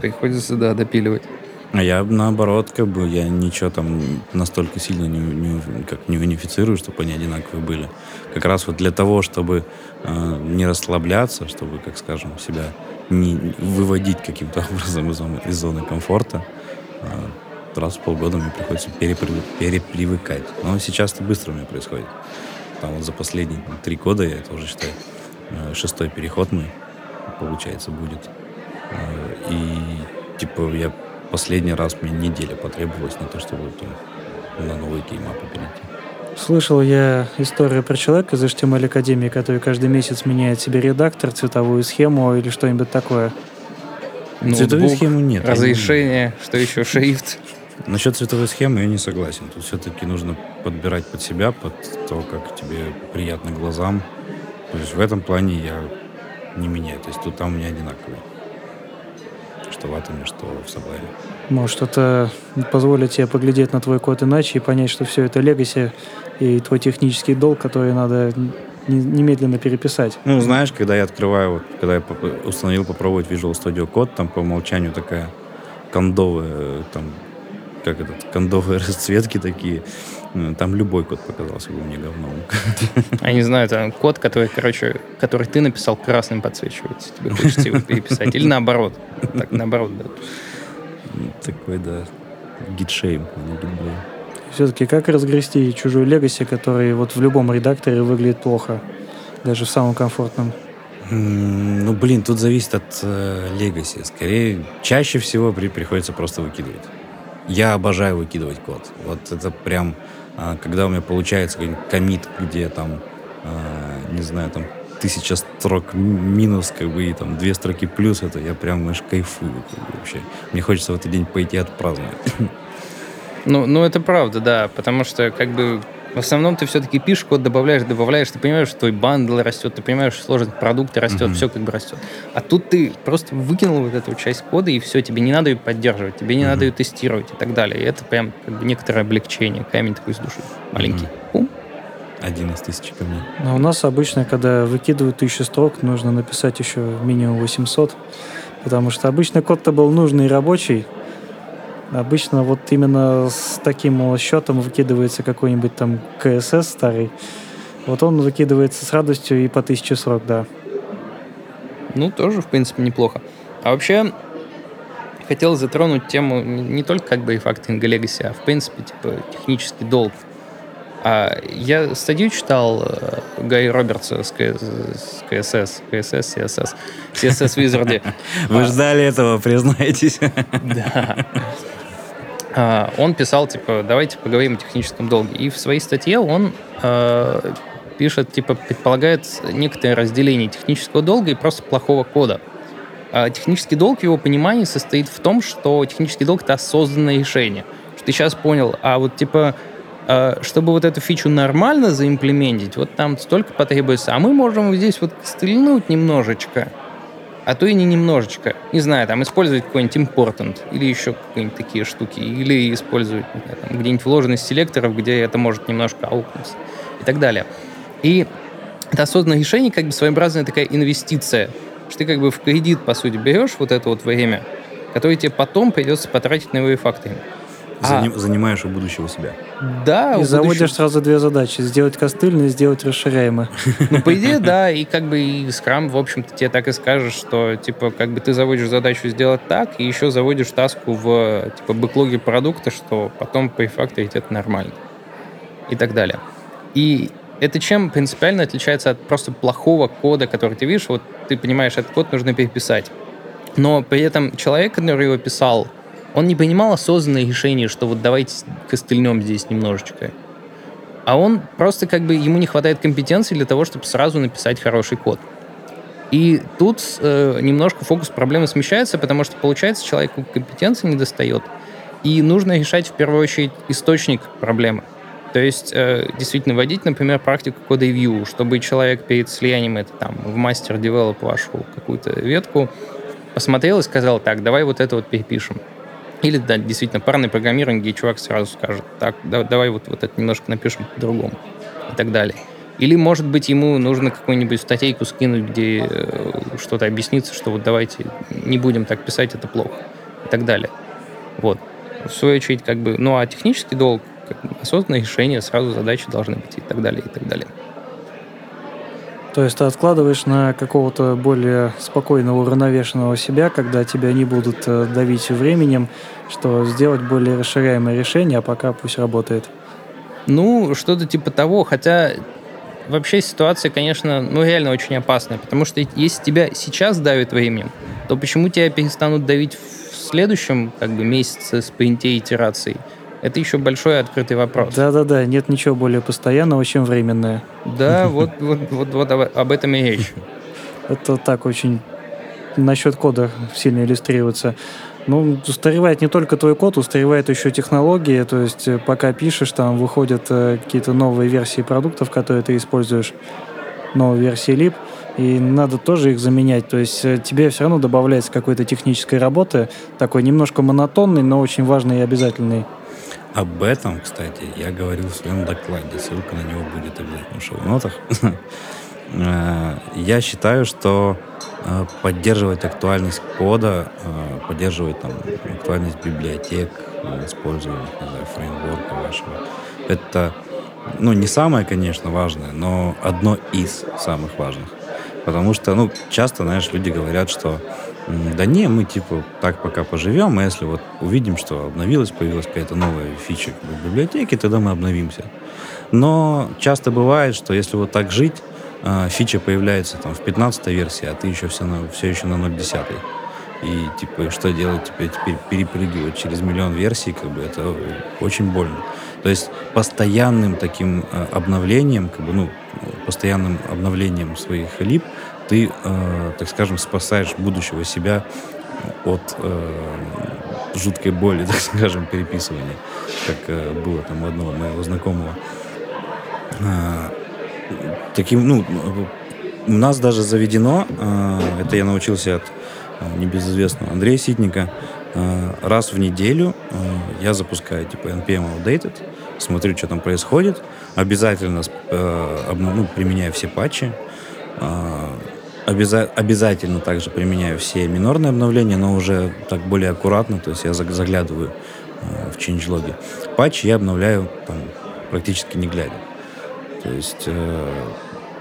Приходится, да, допиливать. А я наоборот, как бы я ничего там настолько сильно не, не, как не унифицирую, чтобы они одинаковые были. Как раз вот для того, чтобы э, не расслабляться, чтобы, как скажем, себя не выводить каким-то образом из зоны, из зоны комфорта, э, раз в полгода мне приходится перепри, перепривыкать. Но сейчас это быстро у меня происходит. Там вот за последние там, три года, я это уже считаю, э, шестой переход мой, получается, будет. Э, и типа я последний раз мне неделя потребовалась на то, чтобы там, на новый кеймапы перейти. Слышал я историю про человека из HTML Академии, который каждый месяц меняет себе редактор, цветовую схему или что-нибудь такое. Ноутбук, Цветовую схему нет. Разрешение, что еще, шрифт. Насчет цветовой схемы я не согласен. Тут все-таки нужно подбирать под себя, под то, как тебе приятно глазам. То есть в этом плане я не меняю. То есть тут там у меня одинаковые что в Атоме, что в Sublime. Может, это позволит тебе поглядеть на твой код иначе и понять, что все это легаси и твой технический долг, который надо немедленно переписать. Ну, знаешь, когда я открываю, вот, когда я установил попробовать Visual Studio Code, там по умолчанию такая кондовая, там, как этот, кондовые расцветки такие, ну, там любой код показался бы мне говном. Я не знаю, это код, который, короче, который ты написал, красным подсвечивается. Тебе хочется его переписать. Или наоборот. Так, наоборот, да. Такой, да, гитшейм, а не гитблейм. Все-таки как разгрести чужой легаси, который вот в любом редакторе выглядит плохо, даже в самом комфортном? Ну, блин, тут зависит от легаси. Э, Скорее, чаще всего при, приходится просто выкидывать. Я обожаю выкидывать код. Вот это прям а когда у меня получается какой-нибудь комит, где там, а, не знаю, там тысяча строк минус, как бы, и там две строки плюс, это я прям, знаешь, кайфую как бы, вообще. Мне хочется в этот день пойти отпраздновать. Ну, ну, это правда, да, потому что, как бы, в основном ты все-таки пишешь код, добавляешь, добавляешь, ты понимаешь, что твой бандл растет, ты понимаешь, что сложность продукта растет, mm-hmm. все как бы растет. А тут ты просто выкинул вот эту часть кода, и все, тебе не надо ее поддерживать, тебе не mm-hmm. надо ее тестировать и так далее. И это прям как бы некоторое облегчение, камень такой с души. Маленький. Mm-hmm. Пум. Один из тысячи камней. А у нас обычно, когда выкидывают тысячу строк, нужно написать еще минимум 800, потому что обычно код-то был нужный и рабочий, Обычно вот именно с таким счетом выкидывается какой-нибудь там КСС старый. Вот он выкидывается с радостью и по 1040, да. Ну, тоже, в принципе, неплохо. А вообще, хотел затронуть тему не только как бы и фактинга Legacy, а в принципе, типа, технический долг. А я статью читал э, Гай Робертса с, с КСС, КСС, CSS, CSS Wizard. Вы ждали этого, признайтесь. Да. А, он писал, типа, давайте поговорим о техническом долге. И в своей статье он э, пишет, типа, предполагает некоторое разделение технического долга и просто плохого кода. А технический долг в его понимании состоит в том, что технический долг — это осознанное решение. Что ты сейчас понял, а вот, типа, э, чтобы вот эту фичу нормально заимплементить, вот там столько потребуется, а мы можем здесь вот стрельнуть немножечко — а то и не немножечко. Не знаю, там использовать какой-нибудь important или еще какие-нибудь такие штуки, или использовать знаю, там, где-нибудь вложенность селекторов, где это может немножко аукнуться и так далее. И это осознанное решение как бы своеобразная такая инвестиция, что ты как бы в кредит, по сути, берешь вот это вот время, которое тебе потом придется потратить на его факторинг. Заним, а, занимаешь у будущего себя. Да. И заводишь будущего... сразу две задачи. Сделать костыльно и сделать расширяемо. Ну, по идее, да. И как бы и Scrum, в общем-то, тебе так и скажет, что, типа, как бы ты заводишь задачу сделать так, и еще заводишь таску в, типа, бэклоге продукта, что потом по фактурить это нормально. И так далее. И это чем принципиально отличается от просто плохого кода, который ты видишь, вот ты понимаешь, этот код нужно переписать. Но при этом человек, который его писал, он не принимал осознанное решение, что вот давайте костыльнем здесь немножечко. а он просто как бы, ему не хватает компетенции для того, чтобы сразу написать хороший код. И тут э, немножко фокус проблемы смещается, потому что, получается, человеку компетенции не достает, и нужно решать в первую очередь источник проблемы. То есть э, действительно вводить, например, практику кода view, чтобы человек перед слиянием это там в мастер develop вашу какую-то ветку посмотрел и сказал, так, давай вот это вот перепишем. Или, да, действительно, парное программирование, где чувак сразу скажет, так, да, давай вот, вот это немножко напишем по-другому и так далее. Или, может быть, ему нужно какую-нибудь статейку скинуть, где э, что-то объяснится, что вот давайте не будем так писать, это плохо и так далее. Вот. В свою очередь, как бы, ну а технический долг, осознанное решение, сразу задачи должны быть и так далее, и так далее. То есть ты откладываешь на какого-то более спокойного, уравновешенного себя, когда тебя не будут э, давить временем, что сделать более расширяемое решение, а пока пусть работает. Ну, что-то типа того, хотя вообще ситуация, конечно, ну реально очень опасная, потому что если тебя сейчас давит временем, то почему тебя перестанут давить в следующем как бы месяце спринте итерации? Это еще большой открытый вопрос. Да-да-да, нет ничего более постоянного, чем временное. Да, вот, вот, вот, вот об этом и речь. Это так очень насчет кода сильно иллюстрируется. Ну, устаревает не только твой код, устаревает еще технологии, то есть э, пока пишешь, там выходят э, какие-то новые версии продуктов, которые ты используешь, новые версии лип, и надо тоже их заменять. То есть э, тебе все равно добавляется какой-то технической работы, такой немножко монотонный, но очень важный и обязательный. Об этом, кстати, я говорил в своем докладе. Ссылка на него будет обязательно в шоу-нотах. Э, я считаю, что э, поддерживать актуальность кода, э, поддерживать там актуальность библиотек, использование фреймворка вашего, это ну, не самое, конечно, важное, но одно из самых важных. Потому что, ну, часто, знаешь, люди говорят, что да не, мы типа так пока поживем, а если вот увидим, что обновилась, появилась какая-то новая фича в библиотеке, тогда мы обновимся. Но часто бывает, что если вот так жить, а, фича появляется там в 15 версии, а ты еще все, на, все еще на 0.10. И типа, что делать теперь, теперь перепрыгивать через миллион версий, как бы это очень больно. То есть постоянным таким а, обновлением, как бы, ну, постоянным обновлением своих лип – ты, э, так скажем, спасаешь будущего себя от э, жуткой боли, так скажем, переписывания, как э, было там у одного моего знакомого. Э, таким, ну, у нас даже заведено, э, это я научился от э, небезызвестного Андрея Ситника, э, раз в неделю э, я запускаю типа NPM Outdated, смотрю, что там происходит, обязательно э, ну, применяю все патчи, э, Обяза- обязательно также применяю все минорные обновления, но уже так более аккуратно, то есть я заглядываю э, в changelog. Патчи я обновляю там, практически не глядя. То есть э,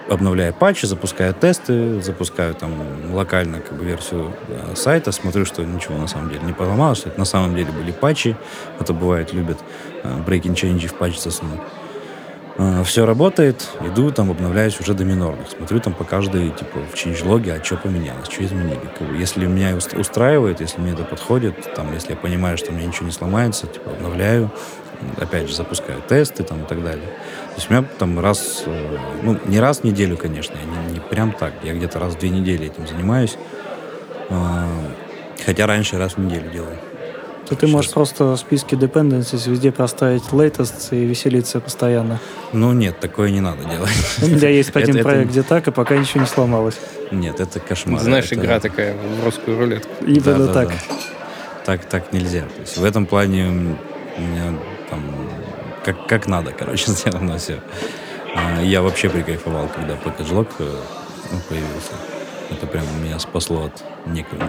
обновляю патчи, запускаю тесты, запускаю там локально как бы, версию э, сайта, смотрю, что ничего на самом деле не поломалось, это на самом деле были патчи, это бывает любят э, breaking change в патч засунуть. А, все работает, иду, там, обновляюсь уже до минорных. Смотрю там по каждой, типа, в changelog, а что поменялось, что изменили. Если меня устраивает, если мне это подходит, там, если я понимаю, что у меня ничего не сломается, типа, обновляю, опять же, запускаю тесты там и так далее. То есть у меня там раз, э, ну, не раз в неделю, конечно, не, не прям так, я где-то раз в две недели этим занимаюсь, а, хотя раньше раз в неделю делал. То ты можешь просто в списке dependencies везде проставить latest и веселиться постоянно. Ну нет, такое не надо делать. У меня есть один проект, где так, и пока ничего не сломалось. Нет, это кошмар. Знаешь, игра такая в русскую рулетку. Именно так. Так, так нельзя. То есть в этом плане у меня там как, как надо, короче, сделано все. А, я вообще прикайфовал, когда пакеджлог э, ну, появился. Это прям меня спасло от,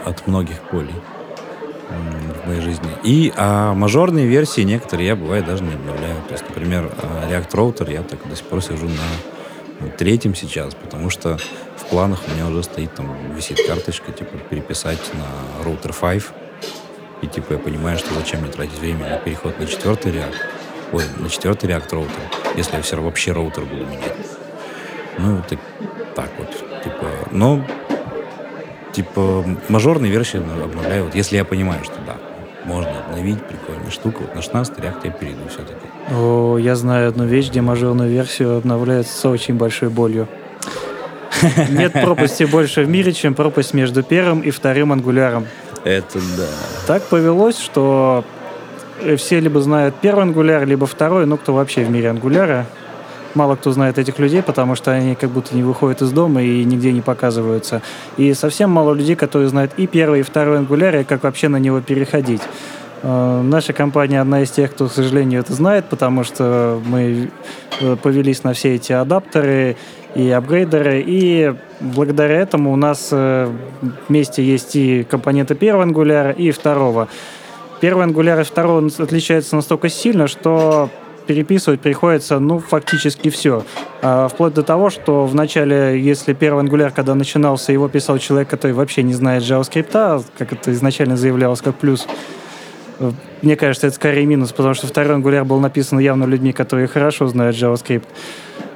от многих полей в моей жизни. И а мажорные версии некоторые я, бывает, даже не обновляю. То есть, например, а, React Router я так до сих пор сижу на третьем сейчас, потому что в планах у меня уже стоит там, висит карточка, типа, переписать на Router 5. И, типа, я понимаю, что зачем мне тратить время на переход на четвертый React, ой, на четвертый React Router, если я все вообще роутер буду менять. Ну, так, так вот, типа, но типа, мажорные версии обновляю, вот, если я понимаю, что да. можно обновить, прикольная штука. Вот на 16 React я перейду все-таки. О, я знаю одну вещь, где мажорную версию обновляют с очень большой болью. Нет пропасти больше в мире, чем пропасть между первым и вторым ангуляром. Это да. Так повелось, что все либо знают первый ангуляр, либо второй, ну кто вообще в мире ангуляра. Мало кто знает этих людей, потому что они как будто не выходят из дома и нигде не показываются. И совсем мало людей, которые знают и первый, и второй ангуляр, и как вообще на него переходить. Э, наша компания одна из тех, кто, к сожалению, это знает, потому что мы э, повелись на все эти адаптеры и апгрейдеры, и благодаря этому у нас э, вместе есть и компоненты первого ангуляра, и второго. Первый ангуляр и второй отличаются настолько сильно, что переписывать приходится, ну, фактически все. А, вплоть до того, что в начале, если первый Angular, когда начинался, его писал человек, который вообще не знает JavaScript, а, как это изначально заявлялось, как плюс, мне кажется, это скорее минус, потому что второй Angular был написан явно людьми, которые хорошо знают JavaScript,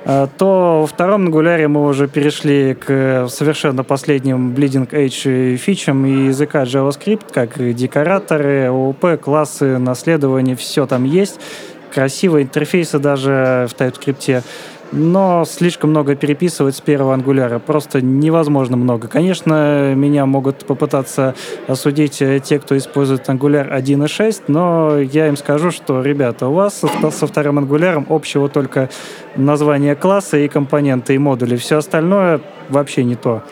а, то во втором Angular мы уже перешли к совершенно последним Bleeding Edge фичам и языка JavaScript, как декораторы, ООП, классы, наследование, все там есть красивые интерфейсы даже в TypeScript, но слишком много переписывать с первого ангуляра. Просто невозможно много. Конечно, меня могут попытаться осудить те, кто использует ангуляр 1.6, но я им скажу, что, ребята, у вас со вторым ангуляром общего только название класса и компоненты и модули. Все остальное вообще не то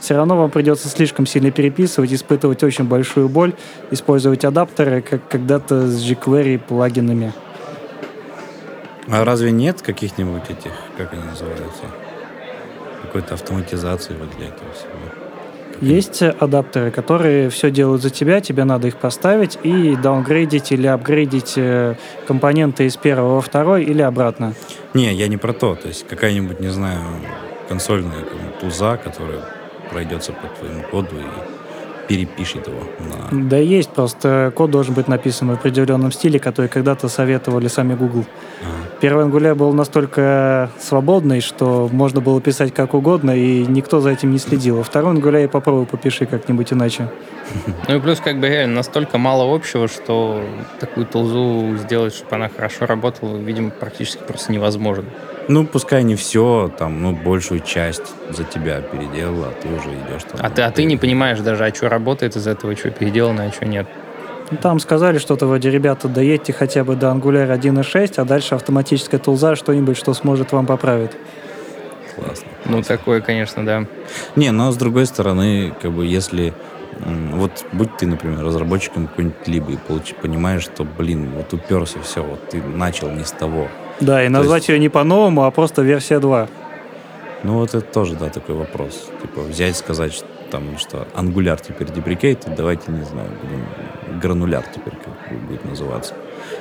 все равно вам придется слишком сильно переписывать, испытывать очень большую боль, использовать адаптеры, как когда-то с jQuery плагинами. А разве нет каких-нибудь этих, как они называются, какой-то автоматизации вот для этого всего? Есть адаптеры, которые все делают за тебя, тебе надо их поставить и даунгрейдить или апгрейдить э, компоненты из первого во второй или обратно. Не, я не про то. То есть какая-нибудь, не знаю, консольная туза, которая пройдется по твоему коду и перепишет его. На... Да есть, просто код должен быть написан в определенном стиле, который когда-то советовали сами Google. Первый Angular был настолько свободный, что можно было писать как угодно, и никто за этим не следил. А второй Angular я попробую попиши как-нибудь иначе. Ну и плюс как бы реально настолько мало общего, что такую толзу сделать, чтобы она хорошо работала, видимо, практически просто невозможно. Ну, пускай не все, там, ну, большую часть за тебя переделала, а ты уже идешь там. А ты, а ты не понимаешь даже, а что работает из этого, что переделано, а что нет. Ну, там сказали что-то вроде, ребята, доедьте хотя бы до Angular 1.6, а дальше автоматическая тулза что-нибудь, что сможет вам поправить. Классно. Ну, такое, конечно, да. Не, но с другой стороны, как бы, если вот будь ты, например, разработчиком какой-нибудь либо и получи, понимаешь, что, блин, вот уперся, все, вот ты начал не с того. Да, и назвать есть... ее не по-новому, а просто версия 2. Ну, вот это тоже, да, такой вопрос. Типа взять, сказать, что, там, что Angular теперь деприкейт, давайте, не знаю, будем грануляр теперь как будет называться.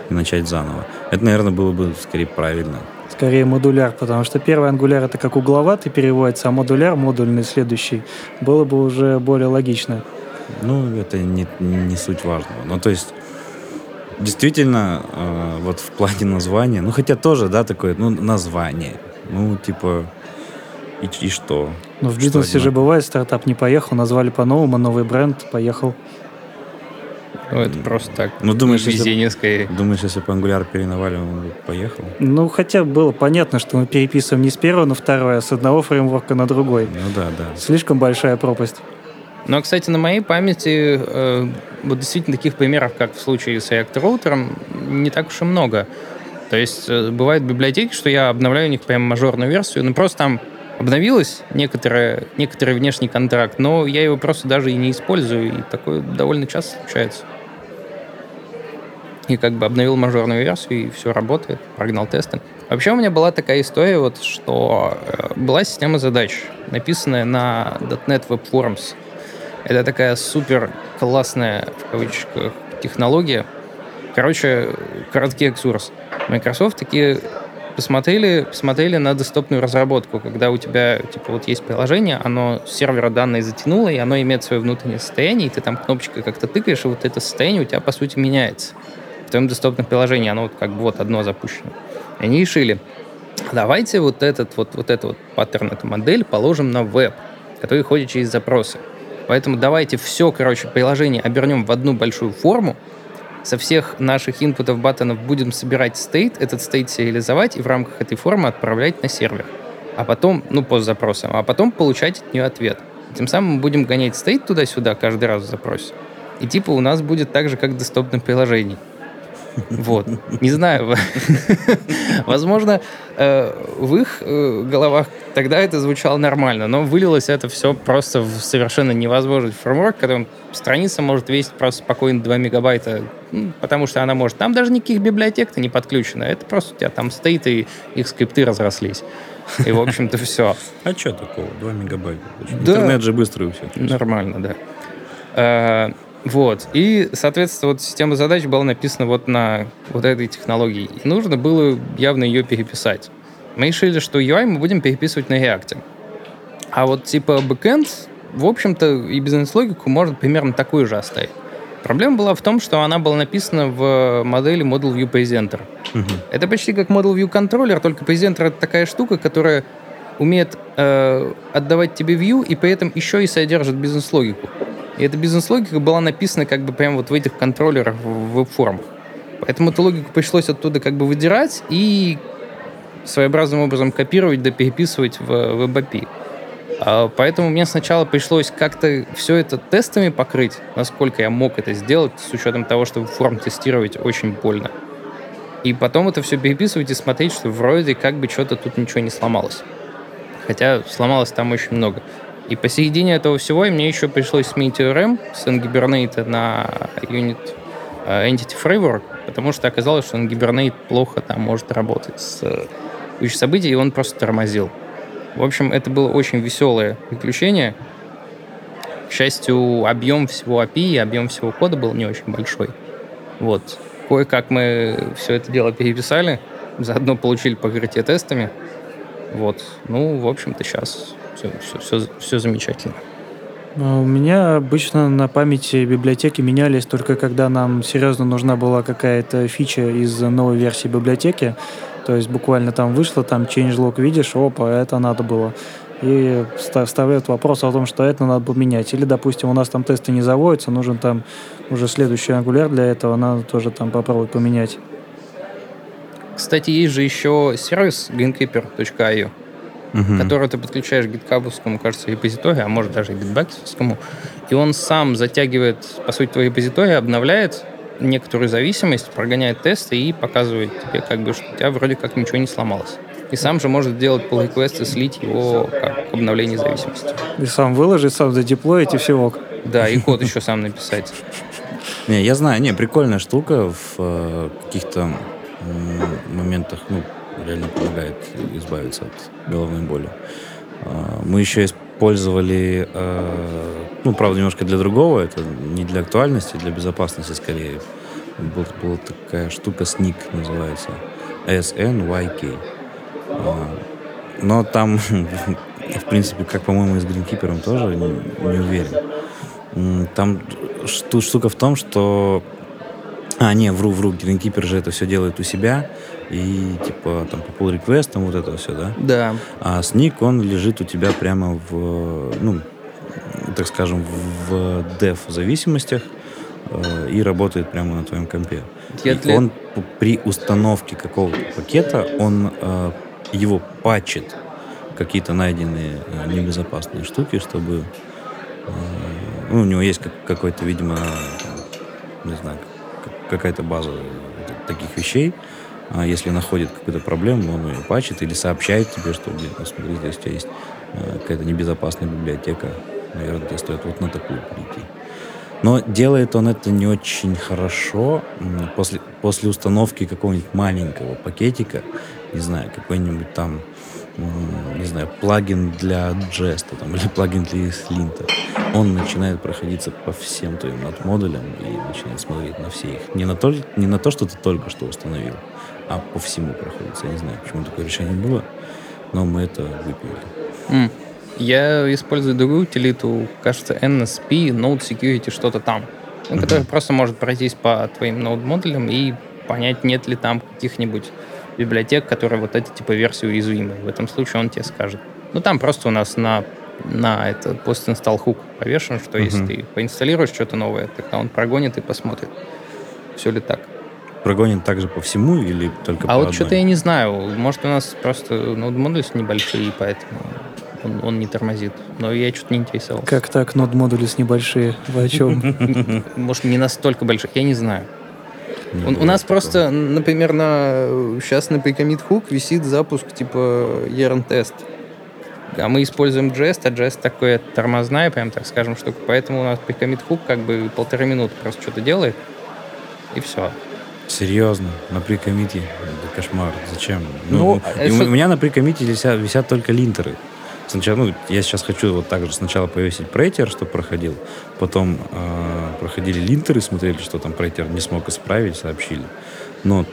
И начать заново. Это, наверное, было бы скорее правильно. Скорее модуляр, потому что первый ангуляр это как угловатый переводится, а модуляр, модульный следующий, было бы уже более логично. Ну, это не, не суть важного. Ну, то есть, действительно, э, вот в плане названия, ну, хотя тоже, да, такое, ну, название. Ну, типа, и, и что? Ну, в бизнесе же бывает, стартап не поехал, назвали по-новому, новый бренд, поехал. Ну, это просто так. Ну, думаешь, если, скорее. Думаешь, если бы Angular переновали, он бы поехал? Ну, хотя было понятно, что мы переписываем не с первого на второе, а с одного фреймворка на другой. Ну да, да. Слишком большая пропасть. Но, кстати, на моей памяти э, вот действительно таких примеров, как в случае с React Router, не так уж и много. То есть э, бывают библиотеки, что я обновляю у них прям мажорную версию, ну просто там обновилась некоторая, некоторый внешний контракт, но я его просто даже и не использую, и такое довольно часто случается. И как бы обновил мажорную версию, и все работает, прогнал тесты. Вообще у меня была такая история, вот, что э, была система задач, написанная на .NET Web Forms. Это такая супер классная, в кавычках, технология. Короче, короткий экскурс. Microsoft такие посмотрели, посмотрели на десктопную разработку, когда у тебя, типа, вот есть приложение, оно с сервера данные затянуло, и оно имеет свое внутреннее состояние, и ты там кнопочкой как-то тыкаешь, и вот это состояние у тебя, по сути, меняется. В твоем десктопном приложении оно вот как бы вот одно запущено. И они решили, давайте вот этот вот, вот эту вот паттерн, эту модель положим на веб, который ходит через запросы. Поэтому давайте все, короче, приложение обернем в одну большую форму, со всех наших инпутов баттонов будем собирать state, этот state сериализовать и в рамках этой формы отправлять на сервер. А потом, ну, по запросам, а потом получать от нее ответ. Тем самым мы будем гонять state туда-сюда каждый раз в запросе. И типа у нас будет так же, как в десктопном приложении. Вот. Не знаю. Возможно, э, в их э, головах тогда это звучало нормально, но вылилось это все просто в совершенно невозможный фреймворк, который страница может весить просто спокойно 2 мегабайта, потому что она может... Там даже никаких библиотек-то не подключено. Это просто у тебя там стоит, и их скрипты разрослись. И, в общем-то, все. А что такого? 2 мегабайта. Интернет же быстрый у всех. Нормально, да. Вот. И, соответственно, вот система задач была написана вот на вот этой технологии. И нужно было явно ее переписать. Мы решили, что UI мы будем переписывать на React. А вот типа бэкэнд, в общем-то, и бизнес-логику можно примерно такую же оставить. Проблема была в том, что она была написана в модели Model View Presenter. Угу. Это почти как Model View Controller, только Presenter — это такая штука, которая умеет э, отдавать тебе view и при этом еще и содержит бизнес-логику. И эта бизнес-логика была написана как бы прямо вот в этих контроллерах в веб-формах. Поэтому эту логику пришлось оттуда как бы выдирать и своеобразным образом копировать да переписывать в WebAPI. А, поэтому мне сначала пришлось как-то все это тестами покрыть, насколько я мог это сделать, с учетом того, что форм тестировать очень больно. И потом это все переписывать и смотреть, что вроде как бы что-то тут ничего не сломалось. Хотя сломалось там очень много. И посередине этого всего мне еще пришлось сменить ORM с Ngibernate на Unit э, Entity Framework, потому что оказалось, что Ngibernate плохо там может работать с кучей событий, и он просто тормозил. В общем, это было очень веселое приключение. К счастью, объем всего API и объем всего кода был не очень большой. Вот. Кое-как мы все это дело переписали, заодно получили покрытие тестами. Вот. Ну, в общем-то, сейчас все, все, все, все замечательно. У меня обычно на памяти библиотеки менялись только когда нам серьезно нужна была какая-то фича из новой версии библиотеки. То есть буквально там вышло, там changelog видишь, опа, это надо было. И вставляют вопрос о том, что это надо поменять. Или, допустим, у нас там тесты не заводятся, нужен там уже следующий ангуляр для этого, надо тоже там попробовать поменять. Кстати, есть же еще сервис greenkeeper.io, угу. который ты подключаешь к гиткабовскому, кажется, репозиторию, а может даже и гитбаксовскому, и он сам затягивает, по сути, твой репозиторий, обновляет некоторую зависимость, прогоняет тесты и показывает тебе, как бы, что у тебя вроде как ничего не сломалось. И сам же может делать pull request и слить его как обновление зависимости. И сам выложить, сам задеплоить и все ок. Да, и код еще сам написать. Не, я знаю, не, прикольная штука в э, каких-то моментах, ну, реально помогает избавиться от головной боли. Э, мы еще использовали э, ну, правда, немножко для другого, это не для актуальности, для безопасности скорее. Был, была такая штука, SNIC называется. SNYK. А, но там, в принципе, как, по-моему, и с Greenkeeper тоже, не, не уверен. Там штука в том, что... А, не, вру, вру, Greenkeeper же это все делает у себя, и типа там по pull реквестам вот это все, да? Да. А SNIC, он лежит у тебя прямо в, ну, так скажем, в dev-зависимостях э, и работает прямо на твоем компе. Я и для... он при установке какого-то пакета, он э, его патчит какие-то найденные э, небезопасные штуки, чтобы... Э, ну, у него есть как, какой-то, видимо, не знаю, какая-то база таких вещей. А если находит какую-то проблему, он ее патчит или сообщает тебе, что, блин, ну, смотри, здесь у тебя есть э, какая-то небезопасная библиотека, наверное, тебе стоит вот на такую перейти. Но делает он это не очень хорошо. После, после установки какого-нибудь маленького пакетика, не знаю, какой-нибудь там, не знаю, плагин для джеста там, или плагин для слинта, он начинает проходиться по всем твоим надмодулям и начинает смотреть на все их. Не на, то, не на то, что ты только что установил, а по всему проходится. Я не знаю, почему такое решение было, но мы это выпилили. Mm. Я использую другую утилиту, кажется, NSP, Node Security, что-то там, mm-hmm. который просто может пройтись по твоим node-модулям и понять, нет ли там каких-нибудь библиотек, которые вот эти типа версии уязвимы. В этом случае он тебе скажет. Ну, там просто у нас на, на это post-install hook повешен, что mm-hmm. если ты поинсталируешь что-то новое, тогда он прогонит и посмотрит. Все ли так? Прогонит также по всему или только А по вот одной? что-то я не знаю. Может, у нас просто ноут модули небольшие, поэтому он, он не тормозит. Но я что-то не интересовался. Как так, нод модули с небольшие? Вы о чем? Может, не настолько больших, я не знаю. Не У, у нас такого. просто, например, на сейчас на Precomit Hook висит запуск типа Yarn тест. А мы используем Jest, а Jest такое тормозная, прям так скажем, штука. Поэтому у нас Precomit Hook как бы полторы минуты просто что-то делает, и все. Серьезно, на прикомите? Это кошмар. Зачем? Ну, и это- у меня на прикомите висят, висят только линтеры. Сначала, ну, я сейчас хочу вот так же сначала повесить прейтер, чтобы проходил. Потом э, проходили линтеры, смотрели, что там прейтер не смог исправить, сообщили. Но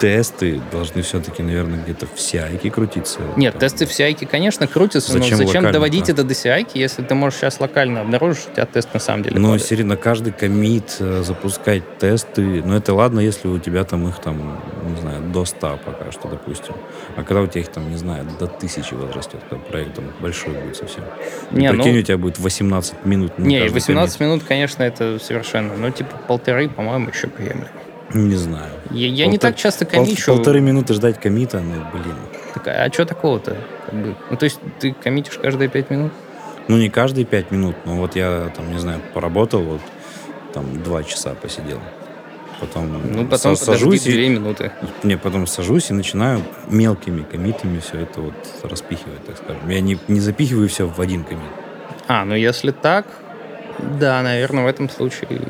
тесты должны все-таки, наверное, где-то в CI крутиться. Нет, Там. тесты в CI, конечно, крутятся, Зачем но зачем локально-то? доводить это до CI, если ты можешь сейчас локально обнаружить, у тебя тест на самом деле Но падает? серьезно, на каждый комит э, запускать тесты, ну это ладно, если у тебя там их там, не знаю, до 100 пока что, допустим. А когда у тебя их там, не знаю, до тысячи возрастет, когда проект там большой будет совсем. Не, ну- прикинь, у тебя будет 18 минут Не, каждый 18 коммит. минут, конечно, это совершенно. Ну, типа полторы, по-моему, еще приемлемо. Не знаю. Я, я не Полтор- так часто Пол- комичу. полторы минуты ждать комита, ну, блин. Так, а что такого-то? Как бы? Ну, то есть ты коммитишь каждые пять минут? Ну, не каждые 5 минут, но вот я там, не знаю, поработал, вот там 2 часа посидел. Потом, Ну, потом подожди сажусь и- две минуты. Не, потом сажусь и начинаю мелкими комитами все это вот распихивать, так скажем. Я не, не запихиваю все в один комит. А, ну если так, да, наверное, в этом случае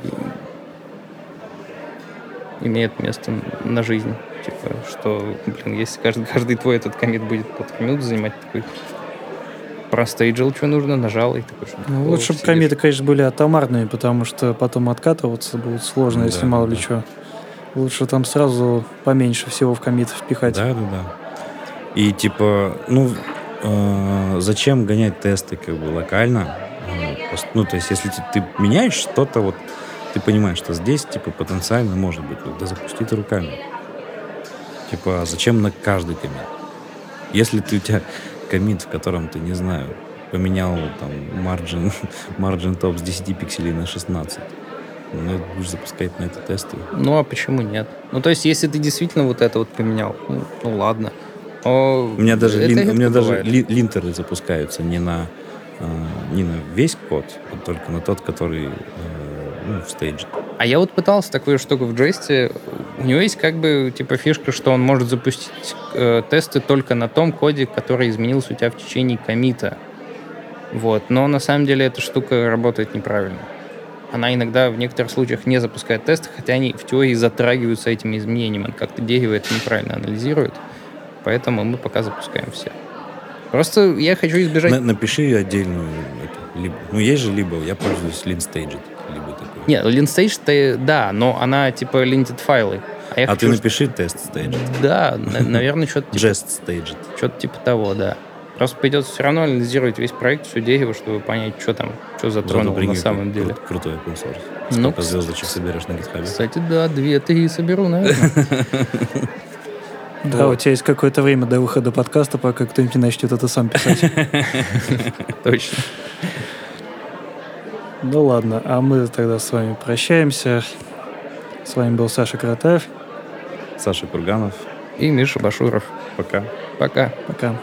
имеет место на жизнь. Типа, что, блин, если каждый, каждый твой этот комит будет полторы минуты занимать, такой простейджил, что нужно, нажал и такой, что Ну, лучше бы комиты, конечно, были атомарные, потому что потом откатываться будет сложно, если Да, мало да. ли что. Лучше там сразу поменьше всего в комит впихать. Да, да, да. И типа, ну, э, зачем гонять тесты как бы локально? Ну, Ну, то есть, если ты, ты меняешь что-то, вот ты понимаешь, что здесь, типа, потенциально может быть, да запусти ты руками. Типа, а зачем на каждый комит? Если ты у тебя комит, в котором ты, не знаю, поменял там margin, margin топ с 10 пикселей на 16, ну, будешь запускать на это тесты. Ну, а почему нет? Ну, то есть, если ты действительно вот это вот поменял, ну, ну ладно. О, У меня даже, лин- у меня даже ли- линтеры запускаются не на, э, не на весь код, а только на тот, который э, ну, в стейдже. А я вот пытался такую штуку в Джесте. У него есть как бы типа фишка, что он может запустить э, тесты только на том коде, который изменился у тебя в течение комита. Вот. Но на самом деле эта штука работает неправильно. Она иногда в некоторых случаях не запускает тесты, хотя они в теории затрагиваются этими изменениями. Он как-то дерево это неправильно анализирует. Поэтому мы пока запускаем все. Просто я хочу избежать... На- напиши отдельную либо. Ну, есть же либо, я пользуюсь либо такой. Нет, линстейдж да, но она типа линтед файлы. А, я а хочу, ты напиши тест staged, Да, на- наверное, что-то типа, just staged. что-то типа того, да. Просто придется все равно анализировать весь проект, все дерево, чтобы понять, что там, что затронуло Зато на самом кру- деле. Крутой open source. Ну, Сколько звездочек соберешь на гитхабе? Кстати, да, две-три соберу, наверное. Да, у тебя есть какое-то время до выхода подкаста, пока кто-нибудь не начнет это сам писать. Точно. Ну ладно, а мы тогда с вами прощаемся. С вами был Саша Каратаев. Саша Курганов. И Миша Башуров. Пока. Пока. Пока.